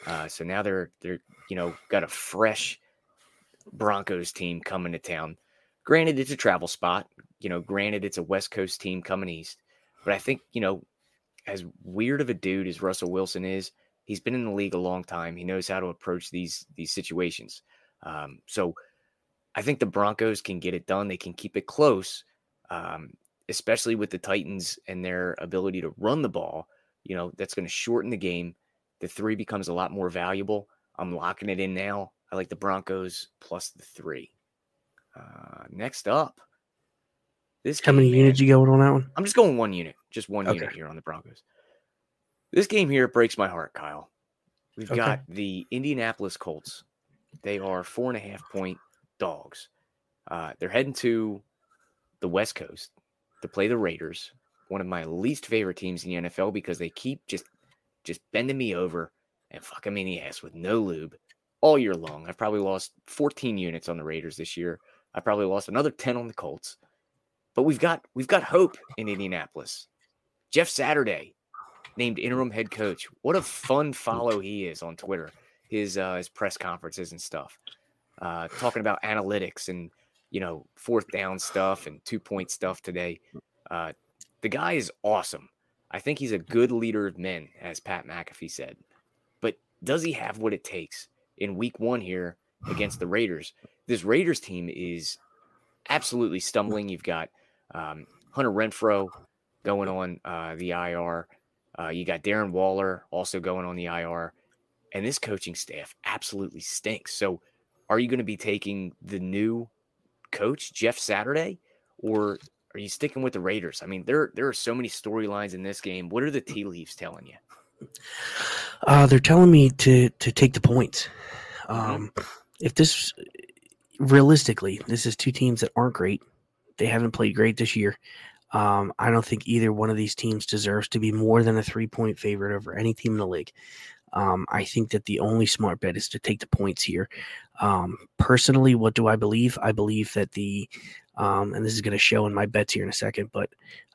Uh, so now they're they're you know got a fresh Broncos team coming to town. Granted, it's a travel spot. You know, granted, it's a West Coast team coming east. But I think, you know, as weird of a dude as Russell Wilson is, he's been in the league a long time. He knows how to approach these these situations. Um, so I think the Broncos can get it done. They can keep it close, um, especially with the Titans and their ability to run the ball. You know, that's going to shorten the game. The three becomes a lot more valuable. I'm locking it in now. I like the Broncos plus the three. Uh, next up, this How many game, units you going on that one? I'm just going one unit, just one unit here on the Broncos. This game here breaks my heart, Kyle. We've Okay. got the Indianapolis Colts. They are four and a half point dogs. Uh, they're heading to the West Coast to play the Raiders, one of my least favorite teams in the NFL because they keep just just bending me over and fucking me in the ass with no lube all year long. I've probably lost 14 units on the Raiders this year. I probably lost another 10 on the Colts. But we've got we've got hope in Indianapolis. Jeff Saturday named interim head coach. What a fun follow he is on Twitter. His uh, his press conferences and stuff. Uh, talking about analytics and you know fourth down stuff and two point stuff today. Uh, the guy is awesome. I think he's a good leader of men, as Pat McAfee said. But does he have what it takes in week one here against the Raiders? This Raiders team is absolutely stumbling. You've got um, Hunter Renfrow going on uh, the IR. Uh, you got Darren Waller also going on the IR. And this coaching staff absolutely stinks. So are you going to be taking the new coach, Jeff Saturday, or are you sticking with the Raiders? I mean, there there are so many storylines in this game. What are the tea leaves telling you? Uh, they're telling me to to take the points. Mm-hmm. Um, If this realistically, this is two teams that aren't great. They haven't played great this year. Um, I don't think either one of these teams deserves to be more than a three point favorite over any team in the league. Um, I think that the only smart bet is to take the points here. Um, personally, what do I believe? I believe that the, um, and this is going to show in my bets here in a second, but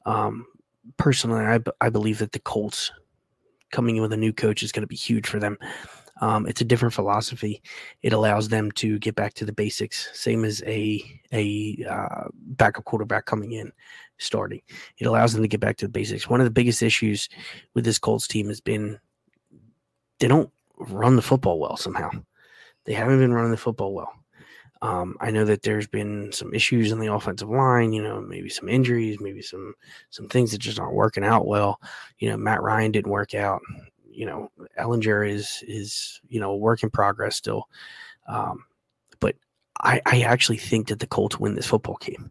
um, personally, I, I believe that the Colts coming in with a new coach is going to be huge for them. Um, it's a different philosophy. It allows them to get back to the basics, same as a a uh, backup quarterback coming in, starting. It allows them to get back to the basics. One of the biggest issues with this Colts team has been they don't run the football well somehow. They haven't been running the football well. Um, I know that there's been some issues in the offensive line, you know, maybe some injuries, maybe some some things that just aren't working out well. You know, Matt Ryan didn't work out. You know, Ehlinger is is you know a work in progress still. Um, but I, I actually think that the Colts win this football game.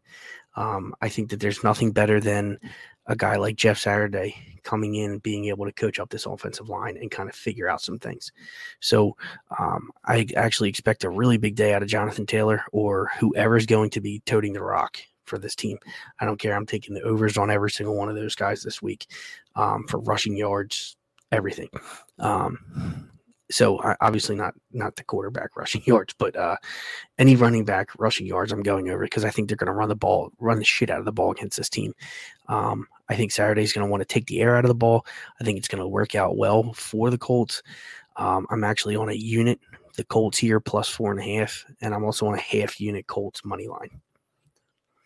Um, I think that there's nothing better than a guy like Jeff Saturday coming in and being able to coach up this offensive line and kind of figure out some things. So um, I actually expect a really big day out of Jonathan Taylor or whoever's going to be toting the rock for this team. I don't care. I'm taking the overs on every single one of those guys this week um, for rushing yards, everything. Um, so obviously not not the quarterback rushing yards, but uh, any running back rushing yards, I'm going over because I think they're going to run the ball, run the shit out of the ball against this team. Um, I think Saturday's going to want to take the air out of the ball. I think it's going to work out well for the Colts. Um, I'm actually on a unit, the Colts here plus four and a half, and I'm also on a half unit Colts money line.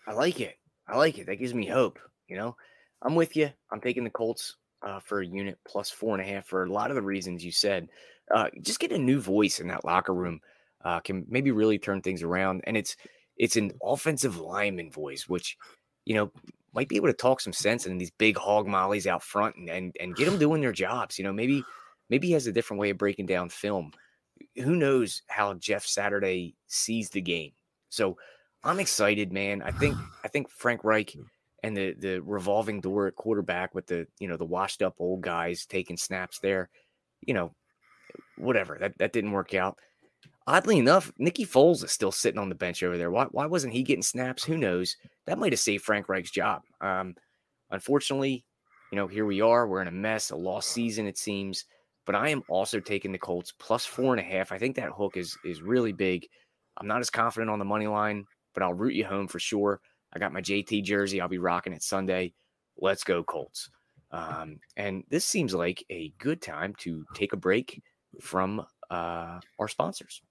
I like it. I like it. That gives me hope. You know, I'm with you. I'm taking the Colts uh, for a unit plus four and a half for a lot of the reasons you said. Uh, just get a new voice in that locker room uh, can maybe really turn things around. And it's it's an offensive lineman voice, which you know might be able to talk some sense in these big hog mollies out front and and, and get them doing their jobs. You know, maybe maybe he has a different way of breaking down film. Who knows how Jeff Saturday sees the game? So I'm excited, man. I think I think Frank Reich and the the revolving door at quarterback with the you know the washed up old guys taking snaps there, you know, whatever that that didn't work out. Oddly enough, Nicky Foles is still sitting on the bench over there. Why why wasn't he getting snaps? Who knows? That might have saved Frank Reich's job. Um, unfortunately, you know, here we are. We're in a mess, a lost season it seems. But I am also taking the Colts plus four and a half. I think that hook is is really big. I'm not as confident on the money line, but I'll root you home for sure. I got my JT jersey. I'll be rocking it Sunday. Let's go Colts. Um, and this seems like a good time to take a break from uh, our sponsors.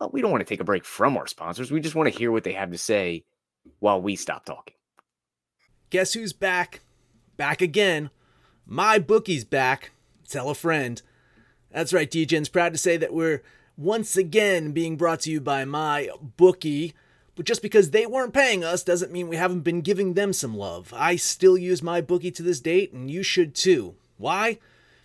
well, we don't want to take a break from our sponsors. We just want to hear what they have to say while we stop talking. Guess who's back? Back again. My bookie's back. Tell a friend. That's right, DJ's proud to say that we're once again being brought to you by my bookie. But just because they weren't paying us doesn't mean we haven't been giving them some love. I still use my bookie to this date, and you should too. Why?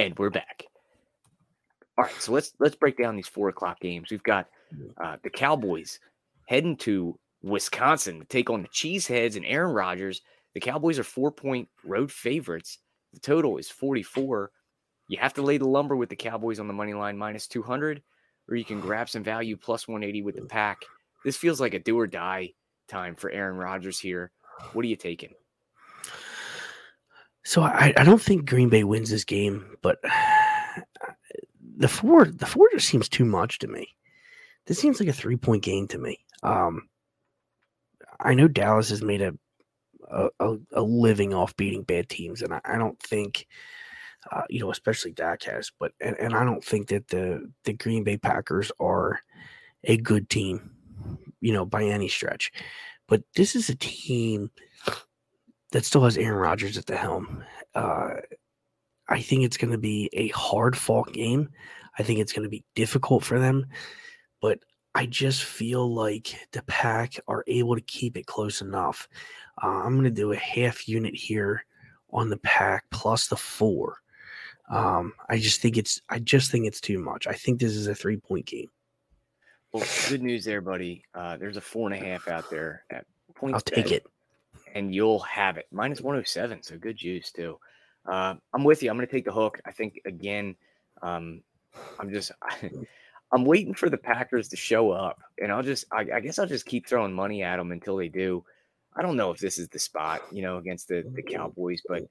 And we're back. All right, so let's let's break down these four o'clock games. We've got uh, the Cowboys heading to Wisconsin to take on the Cheeseheads and Aaron Rodgers. The Cowboys are four point road favorites. The total is 44. You have to lay the lumber with the Cowboys on the money line minus 200, or you can grab some value plus 180 with the pack. This feels like a do or die time for Aaron Rodgers here. What are you taking? So I, I don't think Green Bay wins this game, but the four the four just seems too much to me. This seems like a three point game to me. Um, I know Dallas has made a a, a living off beating bad teams, and I, I don't think uh, you know, especially Dak has, but and, and I don't think that the the Green Bay Packers are a good team, you know, by any stretch. But this is a team that still has Aaron Rodgers at the helm. Uh, I think it's going to be a hard fought game. I think it's going to be difficult for them, but I just feel like the pack are able to keep it close enough. Uh, I'm going to do a half unit here on the pack plus the four. Um, I just think it's I just think it's too much. I think this is a three point game. Well, good news there, buddy. Uh, there's a four and a half out there at points. I'll take it, and you'll have it minus 107. So good juice too. Uh, I'm with you. I'm going to take the hook. I think again. Um, I'm just. I'm waiting for the Packers to show up, and I'll just. I, I guess I'll just keep throwing money at them until they do. I don't know if this is the spot, you know, against the the Cowboys, but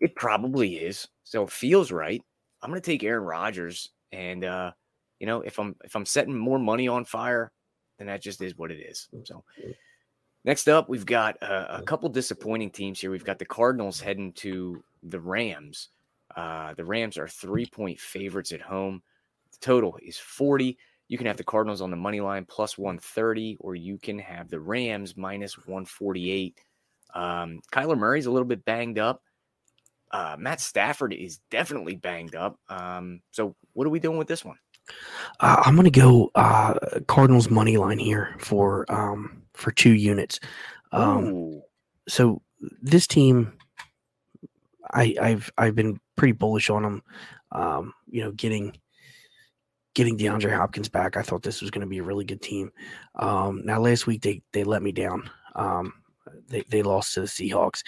it probably is. So it feels right. I'm going to take Aaron Rodgers, and uh, you know, if I'm if I'm setting more money on fire, then that just is what it is. So next up, we've got a, a couple disappointing teams here. We've got the Cardinals heading to the Rams. Uh, the Rams are three point favorites at home. The total is 40. You can have the Cardinals on the money line plus 130, or you can have the Rams minus 148. Um, Kyler Murray's a little bit banged up. Uh, Matt Stafford is definitely banged up. Um, so what are we doing with this one? Uh, I'm going to go uh, Cardinals money line here for um, for two units. Um, so this team, I, I've I've been pretty bullish on them. Um, you know, getting getting DeAndre Hopkins back, I thought this was going to be a really good team. Um, now last week they they let me down. Um, they, they lost to the Seahawks.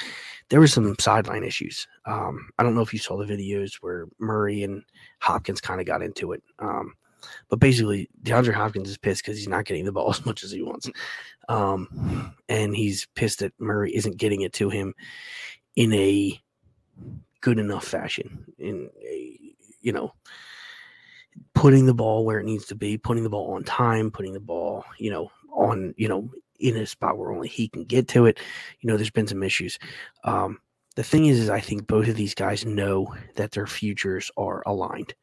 There were some sideline issues. Um, I don't know if you saw the videos where Murray and Hopkins kind of got into it. Um, but basically, DeAndre Hopkins is pissed because he's not getting the ball as much as he wants. Um, and he's pissed that Murray isn't getting it to him in a good enough fashion, in a, you know, putting the ball where it needs to be, putting the ball on time, putting the ball, you know, on, you know, in a spot where only he can get to it. You know, there's been some issues. Um, the thing is, is I think both of these guys know that their futures are aligned.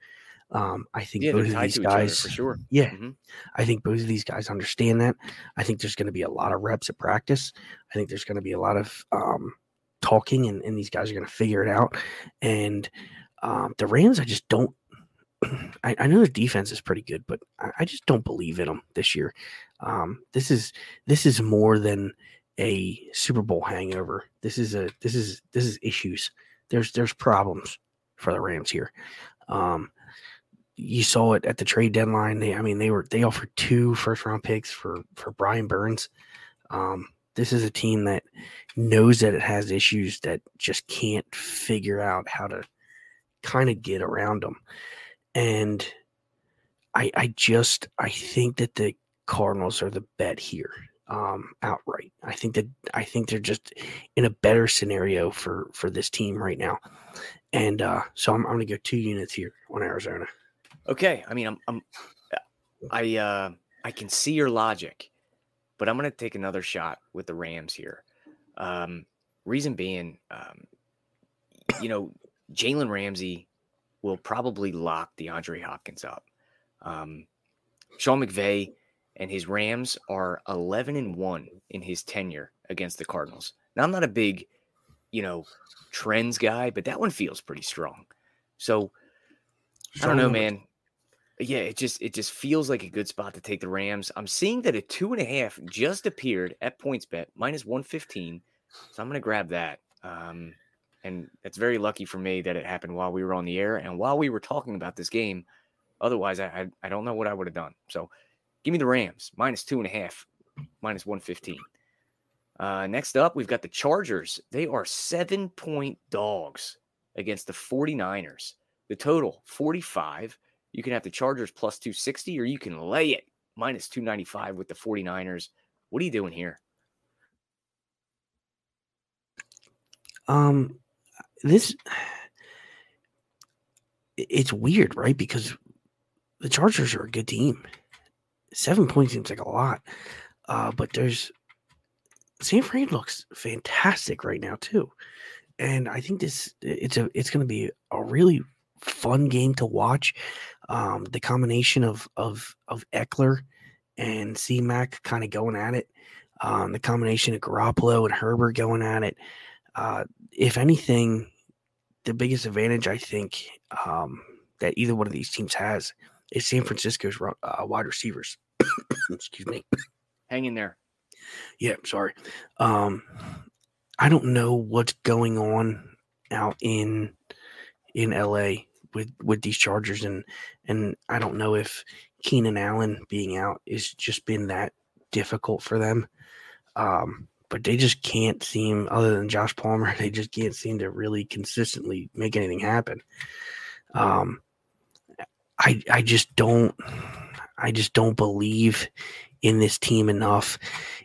Um, I think yeah, both of these guys, for sure. Yeah, Mhm. I think both of these guys understand that. I think there's going to be a lot of reps at practice. I think there's going to be a lot of um, talking, and, and these guys are going to figure it out. And um, the Rams, I just don't. I, I know their defense is pretty good, but I, I just don't believe in them this year. Um, this is this is more than a Super Bowl hangover. This is a this is this is issues. There's there's problems for the Rams here. Um, you saw it at the trade deadline. They, I mean, they were they offered two first round picks for for Brian Burns. Um, this is a team that knows that it has issues that just can't figure out how to kind of get around them. And I I just I think that the Cardinals are the bet here um, outright. I think that I think they're just in a better scenario for for this team right now, and uh, so I'm, I'm going to go two units here on Arizona. Okay, I mean, I'm, I'm I uh, I can see your logic, but I'm going to take another shot with the Rams here. Um, reason being, um, you know, Jalen Ramsey will probably lock DeAndre Hopkins up. Um, Sean McVay and his Rams are 11 and 1 in his tenure against the Cardinals. Now, I'm not a big, you know, trends guy, but that one feels pretty strong. So, I don't know, man. Yeah, it just it just feels like a good spot to take the Rams. I'm seeing that a two and a half just appeared at PointsBet minus 115. So I'm gonna grab that. Um, and it's very lucky for me that it happened while we were on the air and while we were talking about this game. Otherwise, I I, I don't know what I would have done. So Give me the Rams, minus two and a half, minus 115. Uh, next up, we've got the Chargers. They are seven point dogs against the 49ers. The total 45. You can have the Chargers plus 260, or you can lay it minus 295 with the 49ers. What are you doing here? Um, this it's weird, right? Because the Chargers are a good team seven points seems like a lot. Uh, but there's San Fran looks fantastic right now too, and I think this it's a it's going to be a really fun game to watch. Um, the combination of of of Ekeler and C-Mac kind of going at it, um, the combination of Garoppolo and Herbert going at it. Uh, if anything, the biggest advantage I think um, that either one of these teams has is San Francisco's uh, wide receivers. Excuse me. Hang in there. Yeah, sorry. Um, I don't know what's going on out in in LA with with these Chargers, and and I don't know if Keenan Allen being out is just been that difficult for them. Um, but they just can't seem, other than Josh Palmer, they just can't seem to really consistently make anything happen. Um, I I just don't I just don't believe in this team enough.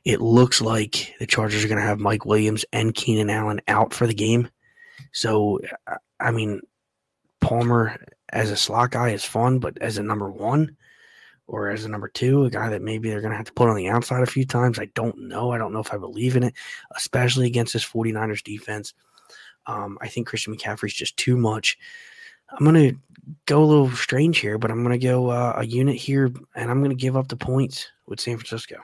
It looks like the Chargers are going to have Mike Williams and Keenan Allen out for the game. So I mean, Palmer as a slot guy is fun, but as a number one or as a number two, a guy that maybe they're going to have to put on the outside a few times, I don't know. I don't know if I believe in it, especially against this 49ers defense. Um, I think Christian McCaffrey's just too much. I'm going to go a little strange here, but I'm going to go uh, a unit here, and I'm going to give up the points with San Francisco.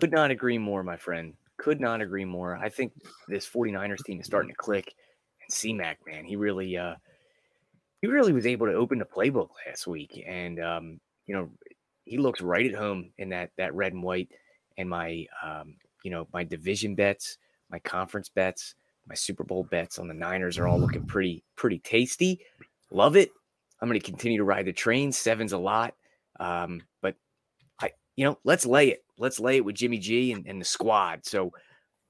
Could not agree more, my friend. Could not agree more. I think this 49ers team is starting to click. And C-Mac, man, he really, uh, he really was able to open the playbook last week, and um, you know, he looks right at home in that that red and white. And my, um, you know, my division bets, my conference bets my Super Bowl bets on the Niners are all looking pretty pretty tasty. Love it. I'm going to continue to ride the train. Seven's a lot, um, but I, you know, let's lay it. Let's lay it with Jimmy G and, and the squad. So,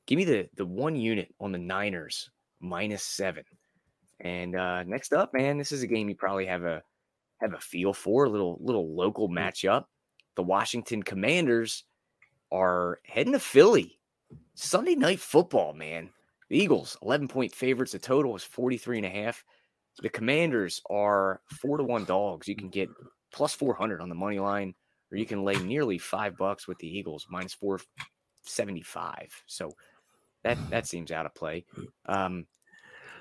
give me the the one unit on the Niners minus seven. And uh, next up, man, this is a game you probably have a have a feel for a little little local matchup. The Washington Commanders are heading to Philly. Sunday night football, man. The Eagles, 11 point favorites. The total is 43 and a half. The Commanders are four to one dogs. You can get plus 400 on the money line, or you can lay nearly five bucks with the Eagles, minus 475. So that that seems out of play. Um,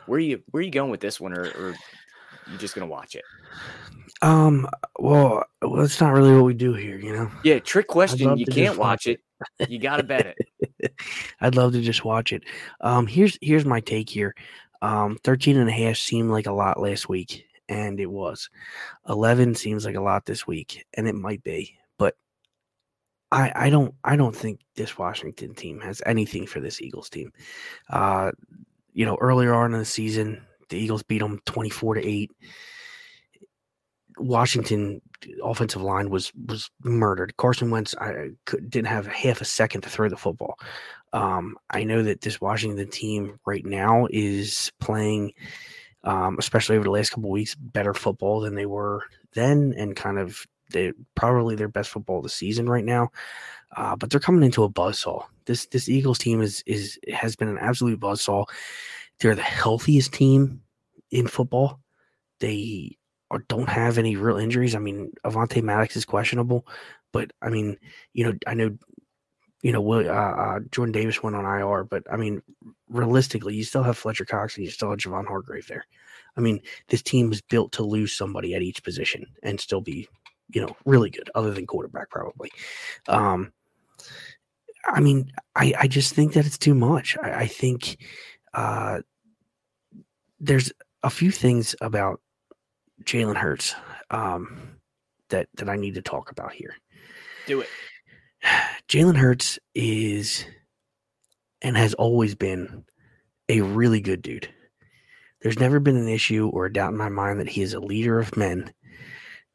where are you where are you going with this one, or, or you just gonna watch it? Um, well, well, that's not really what we do here, you know. Yeah, trick question. You can't watch it. You got to bet it. I'd love to just watch it. Um, here's here's my take here. Um, 13 and a half seemed like a lot last week. and it was. 11 seems like a lot this week, and it might be, but I, I don't I don't think this Washington team has anything for this Eagles team. Uh, you know, earlier on in the season, the Eagles beat them 24 to 8. Washington offensive line was was murdered. Carson Wentz I could, didn't have half a second to throw the football. Um, I know that this Washington team right now is playing, um, especially over the last couple weeks, better football than they were then, and kind of they probably their best football of the season right now. Uh, but they're coming into a buzzsaw. This this Eagles team is is has been an absolute buzzsaw. They're the healthiest team in football. They or don't have any real injuries. I mean, Avonte Maddox is questionable, but I mean, you know, I know, you know, uh, uh, Jordan Davis went on IR, but I mean, realistically, you still have Fletcher Cox and you still have Javon Hargrave there. I mean, this team is built to lose somebody at each position and still be, you know, really good, other than quarterback probably. Um, I mean, I, I just think that it's too much. I, I think uh, there's a few things about Jalen Hurts um, that that I need to talk about here. Do it. Jalen Hurts is and has always been a really good dude. There's never been an issue or a doubt in my mind that he is a leader of men.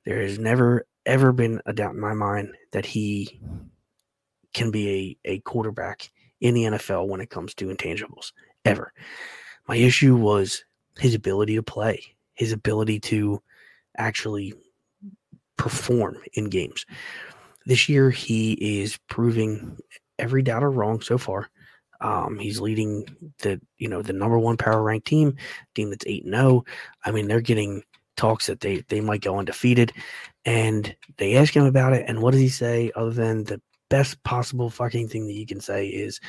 There has never ever been a doubt in my mind that he can be a, a quarterback in the NFL when it comes to intangibles. Ever. My issue was his ability to play his ability to actually perform in games. This year, he is proving every doubter wrong so far. Um, he's leading the you know the number one power ranked team, team that's eight and zero. Oh. I mean, they're getting talks that they they might go undefeated, and they ask him about it, and what does he say other than the best possible fucking thing that you can say is,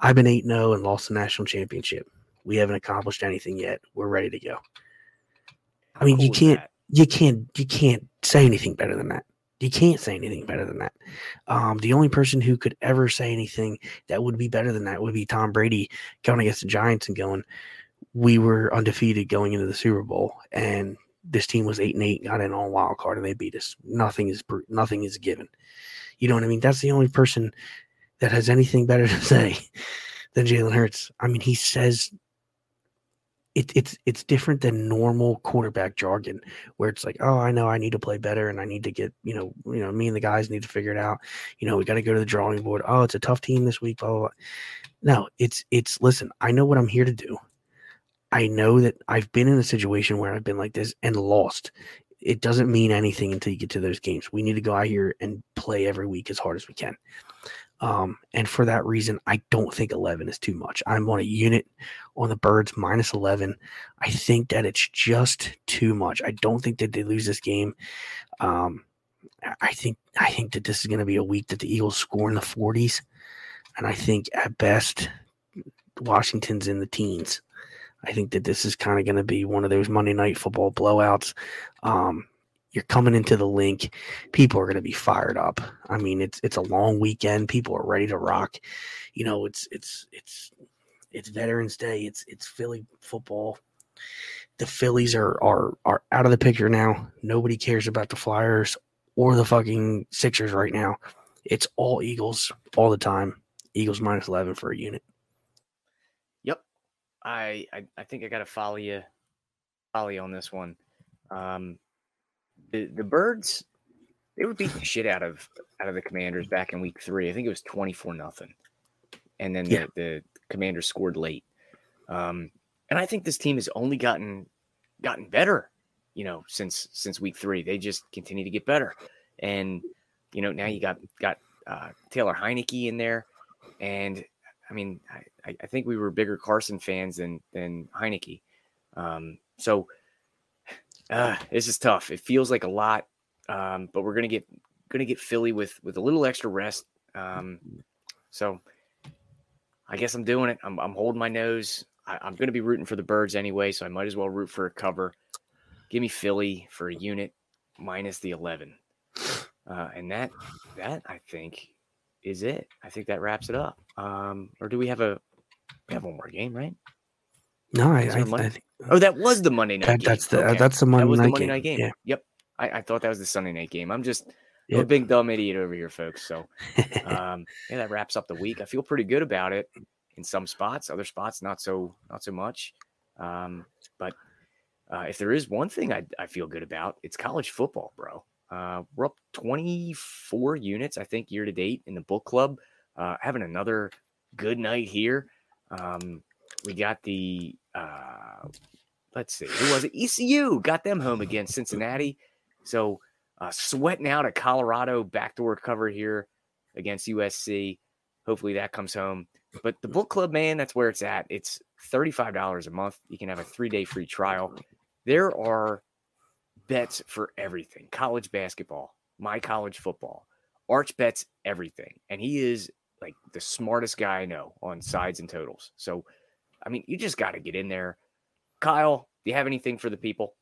"I've been eight and zero oh and lost the national championship. We haven't accomplished anything yet. We're ready to go." I mean, cool you can't, you can't, you can't say anything better than that. You can't say anything better than that. Um, the only person who could ever say anything that would be better than that would be Tom Brady going against the Giants and going, "We were undefeated going into the Super Bowl, and this team was eight and eight, got in on wild card, and they beat us. Nothing is nothing is given. You know what I mean? That's the only person that has anything better to say than Jalen Hurts. I mean, he says it, it's it's different than normal quarterback jargon where it's like oh i know i need to play better and i need to get you know you know me and the guys need to figure it out you know we got to go to the drawing board oh it's a tough team this week blah, blah, blah. no it's it's listen i know what i'm here to do i know that i've been in a situation where i've been like this and lost it doesn't mean anything until you get to those games we need to go out here and play every week as hard as we can um, and for that reason, I don't think 11 is too much. I'm on a unit on the Birds minus 11. I think that it's just too much. I don't think that they lose this game. Um, I think I think that this is going to be a week that the Eagles score in the 40s, and I think at best Washington's in the teens. I think that this is kind of going to be one of those Monday night football blowouts. Um, you're coming into the Linc, people are going to be fired up. I mean, it's it's a long weekend. People are ready to rock. You know, it's it's it's it's Veterans Day. It's it's Philly football. The Phillies are are are out of the picture now. Nobody cares about the Flyers or the fucking Sixers right now. It's all Eagles all the time. Eagles minus eleven for a unit. I I, I think I got to follow you, follow you on this one. Um, the the birds they were beating the shit out of out of the commanders back in week three. I think it was 24 nothing. And then yeah. the, the commanders scored late. Um, and I think this team has only gotten gotten better, you know, since since week three. They just continue to get better. And you know, now you got got uh, Taylor Heinicke in there. And I mean, I, I think we were bigger Carson fans than than Heinicke. Um, so uh, this is tough. It feels like a lot, um, but we're gonna get gonna get Philly with with a little extra rest. Um, so I guess I'm doing it. I'm, I'm holding my nose. I, am gonna be rooting for the birds anyway, so I might as well root for a cover. Give me Philly for a unit minus the 11, uh, and that that I think is it. I think that wraps it up. Um, or do we have a we have one more game, right? No, I, I, I think Oh, that was the Monday night that, game. that's the Okay. that's the Monday, that was night, the Monday game. night game. Yeah. Yep. I, I thought that was the Sunday night game. I'm just I'm a big dumb idiot over here, folks. So um, yeah, that wraps up the week. I feel pretty good about it in some spots, other spots not so not so much. Um, but uh, if there is one thing I, I feel good about, it's college football, bro. Uh, we're up 24 units, I think, year to date in the book club. Uh, having another good night here. Um, we got the uh, let's see, who was it? ECU got them home against Cincinnati. So uh, sweating out a Colorado backdoor cover here against USC. Hopefully that comes home. But the book club, man, that's where it's at. It's $35 a month. You can have a three day free trial. There are bets for everything college basketball, my college football, Arch bets everything. And he is like the smartest guy I know on sides and totals. So, I mean, you just got to get in there. Kyle, do you have anything for the people?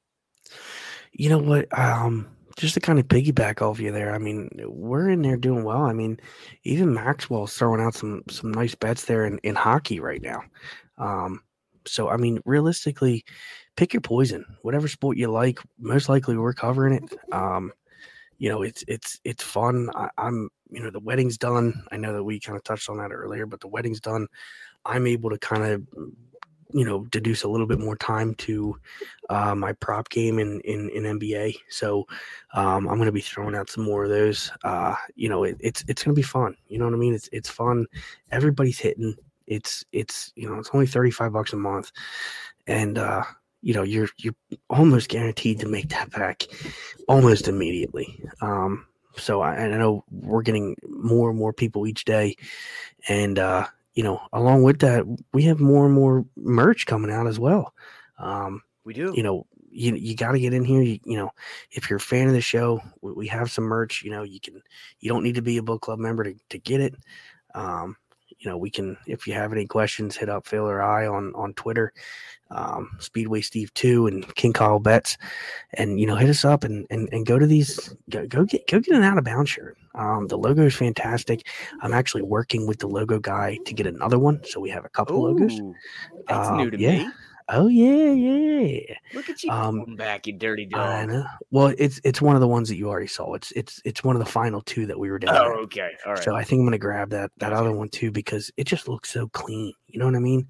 You know what? Um, just to kind of piggyback off you there. I mean, we're in there doing well. I mean, even Maxwell's throwing out some some nice bets there in, in hockey right now. Um, so I mean, realistically, pick your poison. Whatever sport you like, most likely we're covering it. Um, you know, it's it's it's fun. I, I'm you know the wedding's done. I know that we kind of touched on that earlier, but the wedding's done. I'm able to kind of you know deduce a little bit more time to uh, my prop game in in, in NBA. So um, I'm going to be throwing out some more of those. Uh, you know, it, it's it's going to be fun. You know what I mean? It's it's fun. Everybody's hitting. It's it's you know it's only 35 bucks a month, and uh, you know you're you're almost guaranteed to make that back almost immediately. Um, so I, I know we're getting more and more people each day, and uh, you know along with that we have more and more merch coming out as well. Um, We do. you know you, you got to get in here you, you know if you're a fan of the show we, we have some merch you know you can you don't need to be a book club member to, to get it um you know we can if you have any questions hit up phil or i on on twitter um speedway steve 2 and king kyle bets and you know hit us up and and, and go to these go, go get go get an out of bounds shirt um the logo is fantastic i'm actually working with the logo guy to get another one so we have a couple logos that's Uh, new to yeah. me. oh yeah yeah Look at you Um, coming back, you dirty I dog. know. Well, it's it's one of the ones that you already saw. It's it's it's one of the final two that we were doing. Oh, okay. All right. So I think I'm gonna grab that that Gotcha. other one too because it just looks so clean. You know what I mean?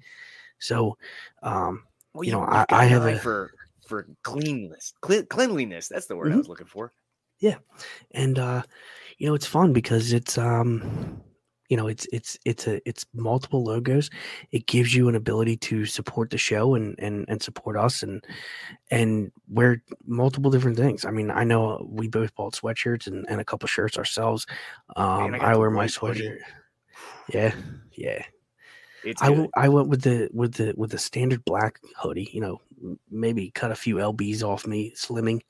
So, um, well, you know, I- I have a- for for cleanliness, Cle- cleanliness. That's the word I Mhm. was looking for. Yeah, and uh, you know, it's fun because it's um, you know, it's it's it's a it's multiple logos. It gives you an ability to support the show and and and support us and and wear multiple different things. I mean, I know we both bought sweatshirts and, and a couple shirts ourselves. Um, I I wear my white hoodie. sweatshirt. Yeah, yeah. It's I, good. I went with the with the with the standard black hoodie. You know, maybe cut a few lbs off me, slimming.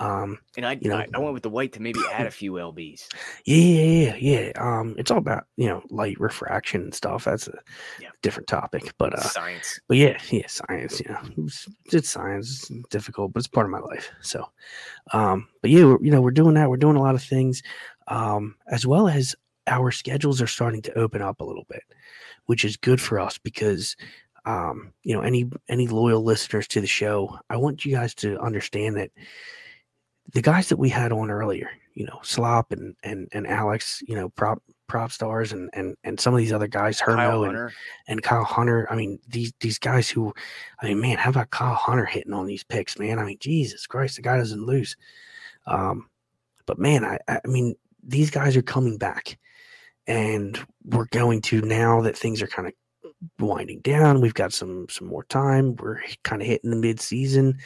Um, and I, you know- I I went with the white to maybe add a few lbs. yeah, yeah, yeah, yeah. Um, it's all about you know light refraction and stuff. That's a Yeah. different topic, but uh, Science. but yeah, yeah, science. You know, it's, it's science. It's difficult, but it's part of my life. So, um, but yeah, we're, you know, we're doing that. We're doing a lot of things, um, as well as our schedules are starting to open up a little bit, which is good for us because, um, you know, any any loyal listeners to the show, I want you guys to understand that the guys that we had on earlier, you know, Slop and and and Alex, you know, prop prop stars and and and some of these other guys, Hermo and and Kyle Hunter. I mean, these these guys who, I mean, man, how about Kyle Hunter hitting on these picks, man? I mean, Jesus Christ, the guy doesn't lose. Um, but man, I I mean, these guys are coming back, and we're going to now that things are kind of winding down. We've got some some more time. We're kind of hitting the mid season.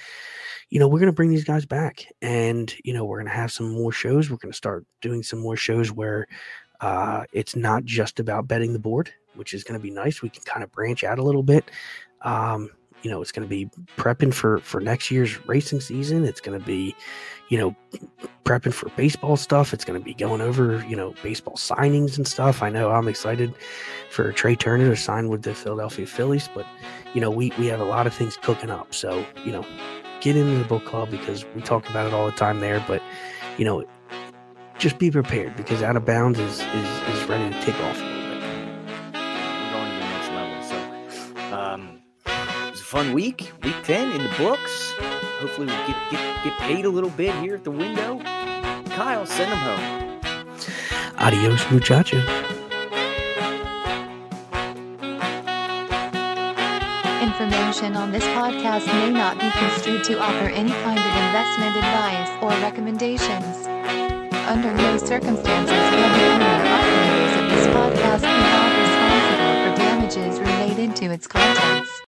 You know, we're gonna bring these guys back, and you know, we're gonna have some more shows. We're gonna start doing some more shows where uh, it's not just about betting the board, which is going to be nice. We can kind of branch out a little bit. Um, you know, it's going to be prepping for for next year's racing season. It's going to be, you know, prepping for baseball stuff. It's going to be going over, you know, baseball signings and stuff. I know I'm excited for Trea Turner to sign with the Philadelphia Phillies, but you know, we we have a lot of things cooking up. So you know, get into the book club because we talk about it all the time there. But you know, just be prepared because out of bounds is is, is ready to take off fun week, week 10 in the books. Hopefully, we get, get, get paid a little bit here at the window. Kyle, send them home. Adios, muchacho. Information on this podcast may not be construed to offer any kind of investment advice or recommendations. Under no circumstances will the owner or operators of this podcast be held responsible for damages related to its contents.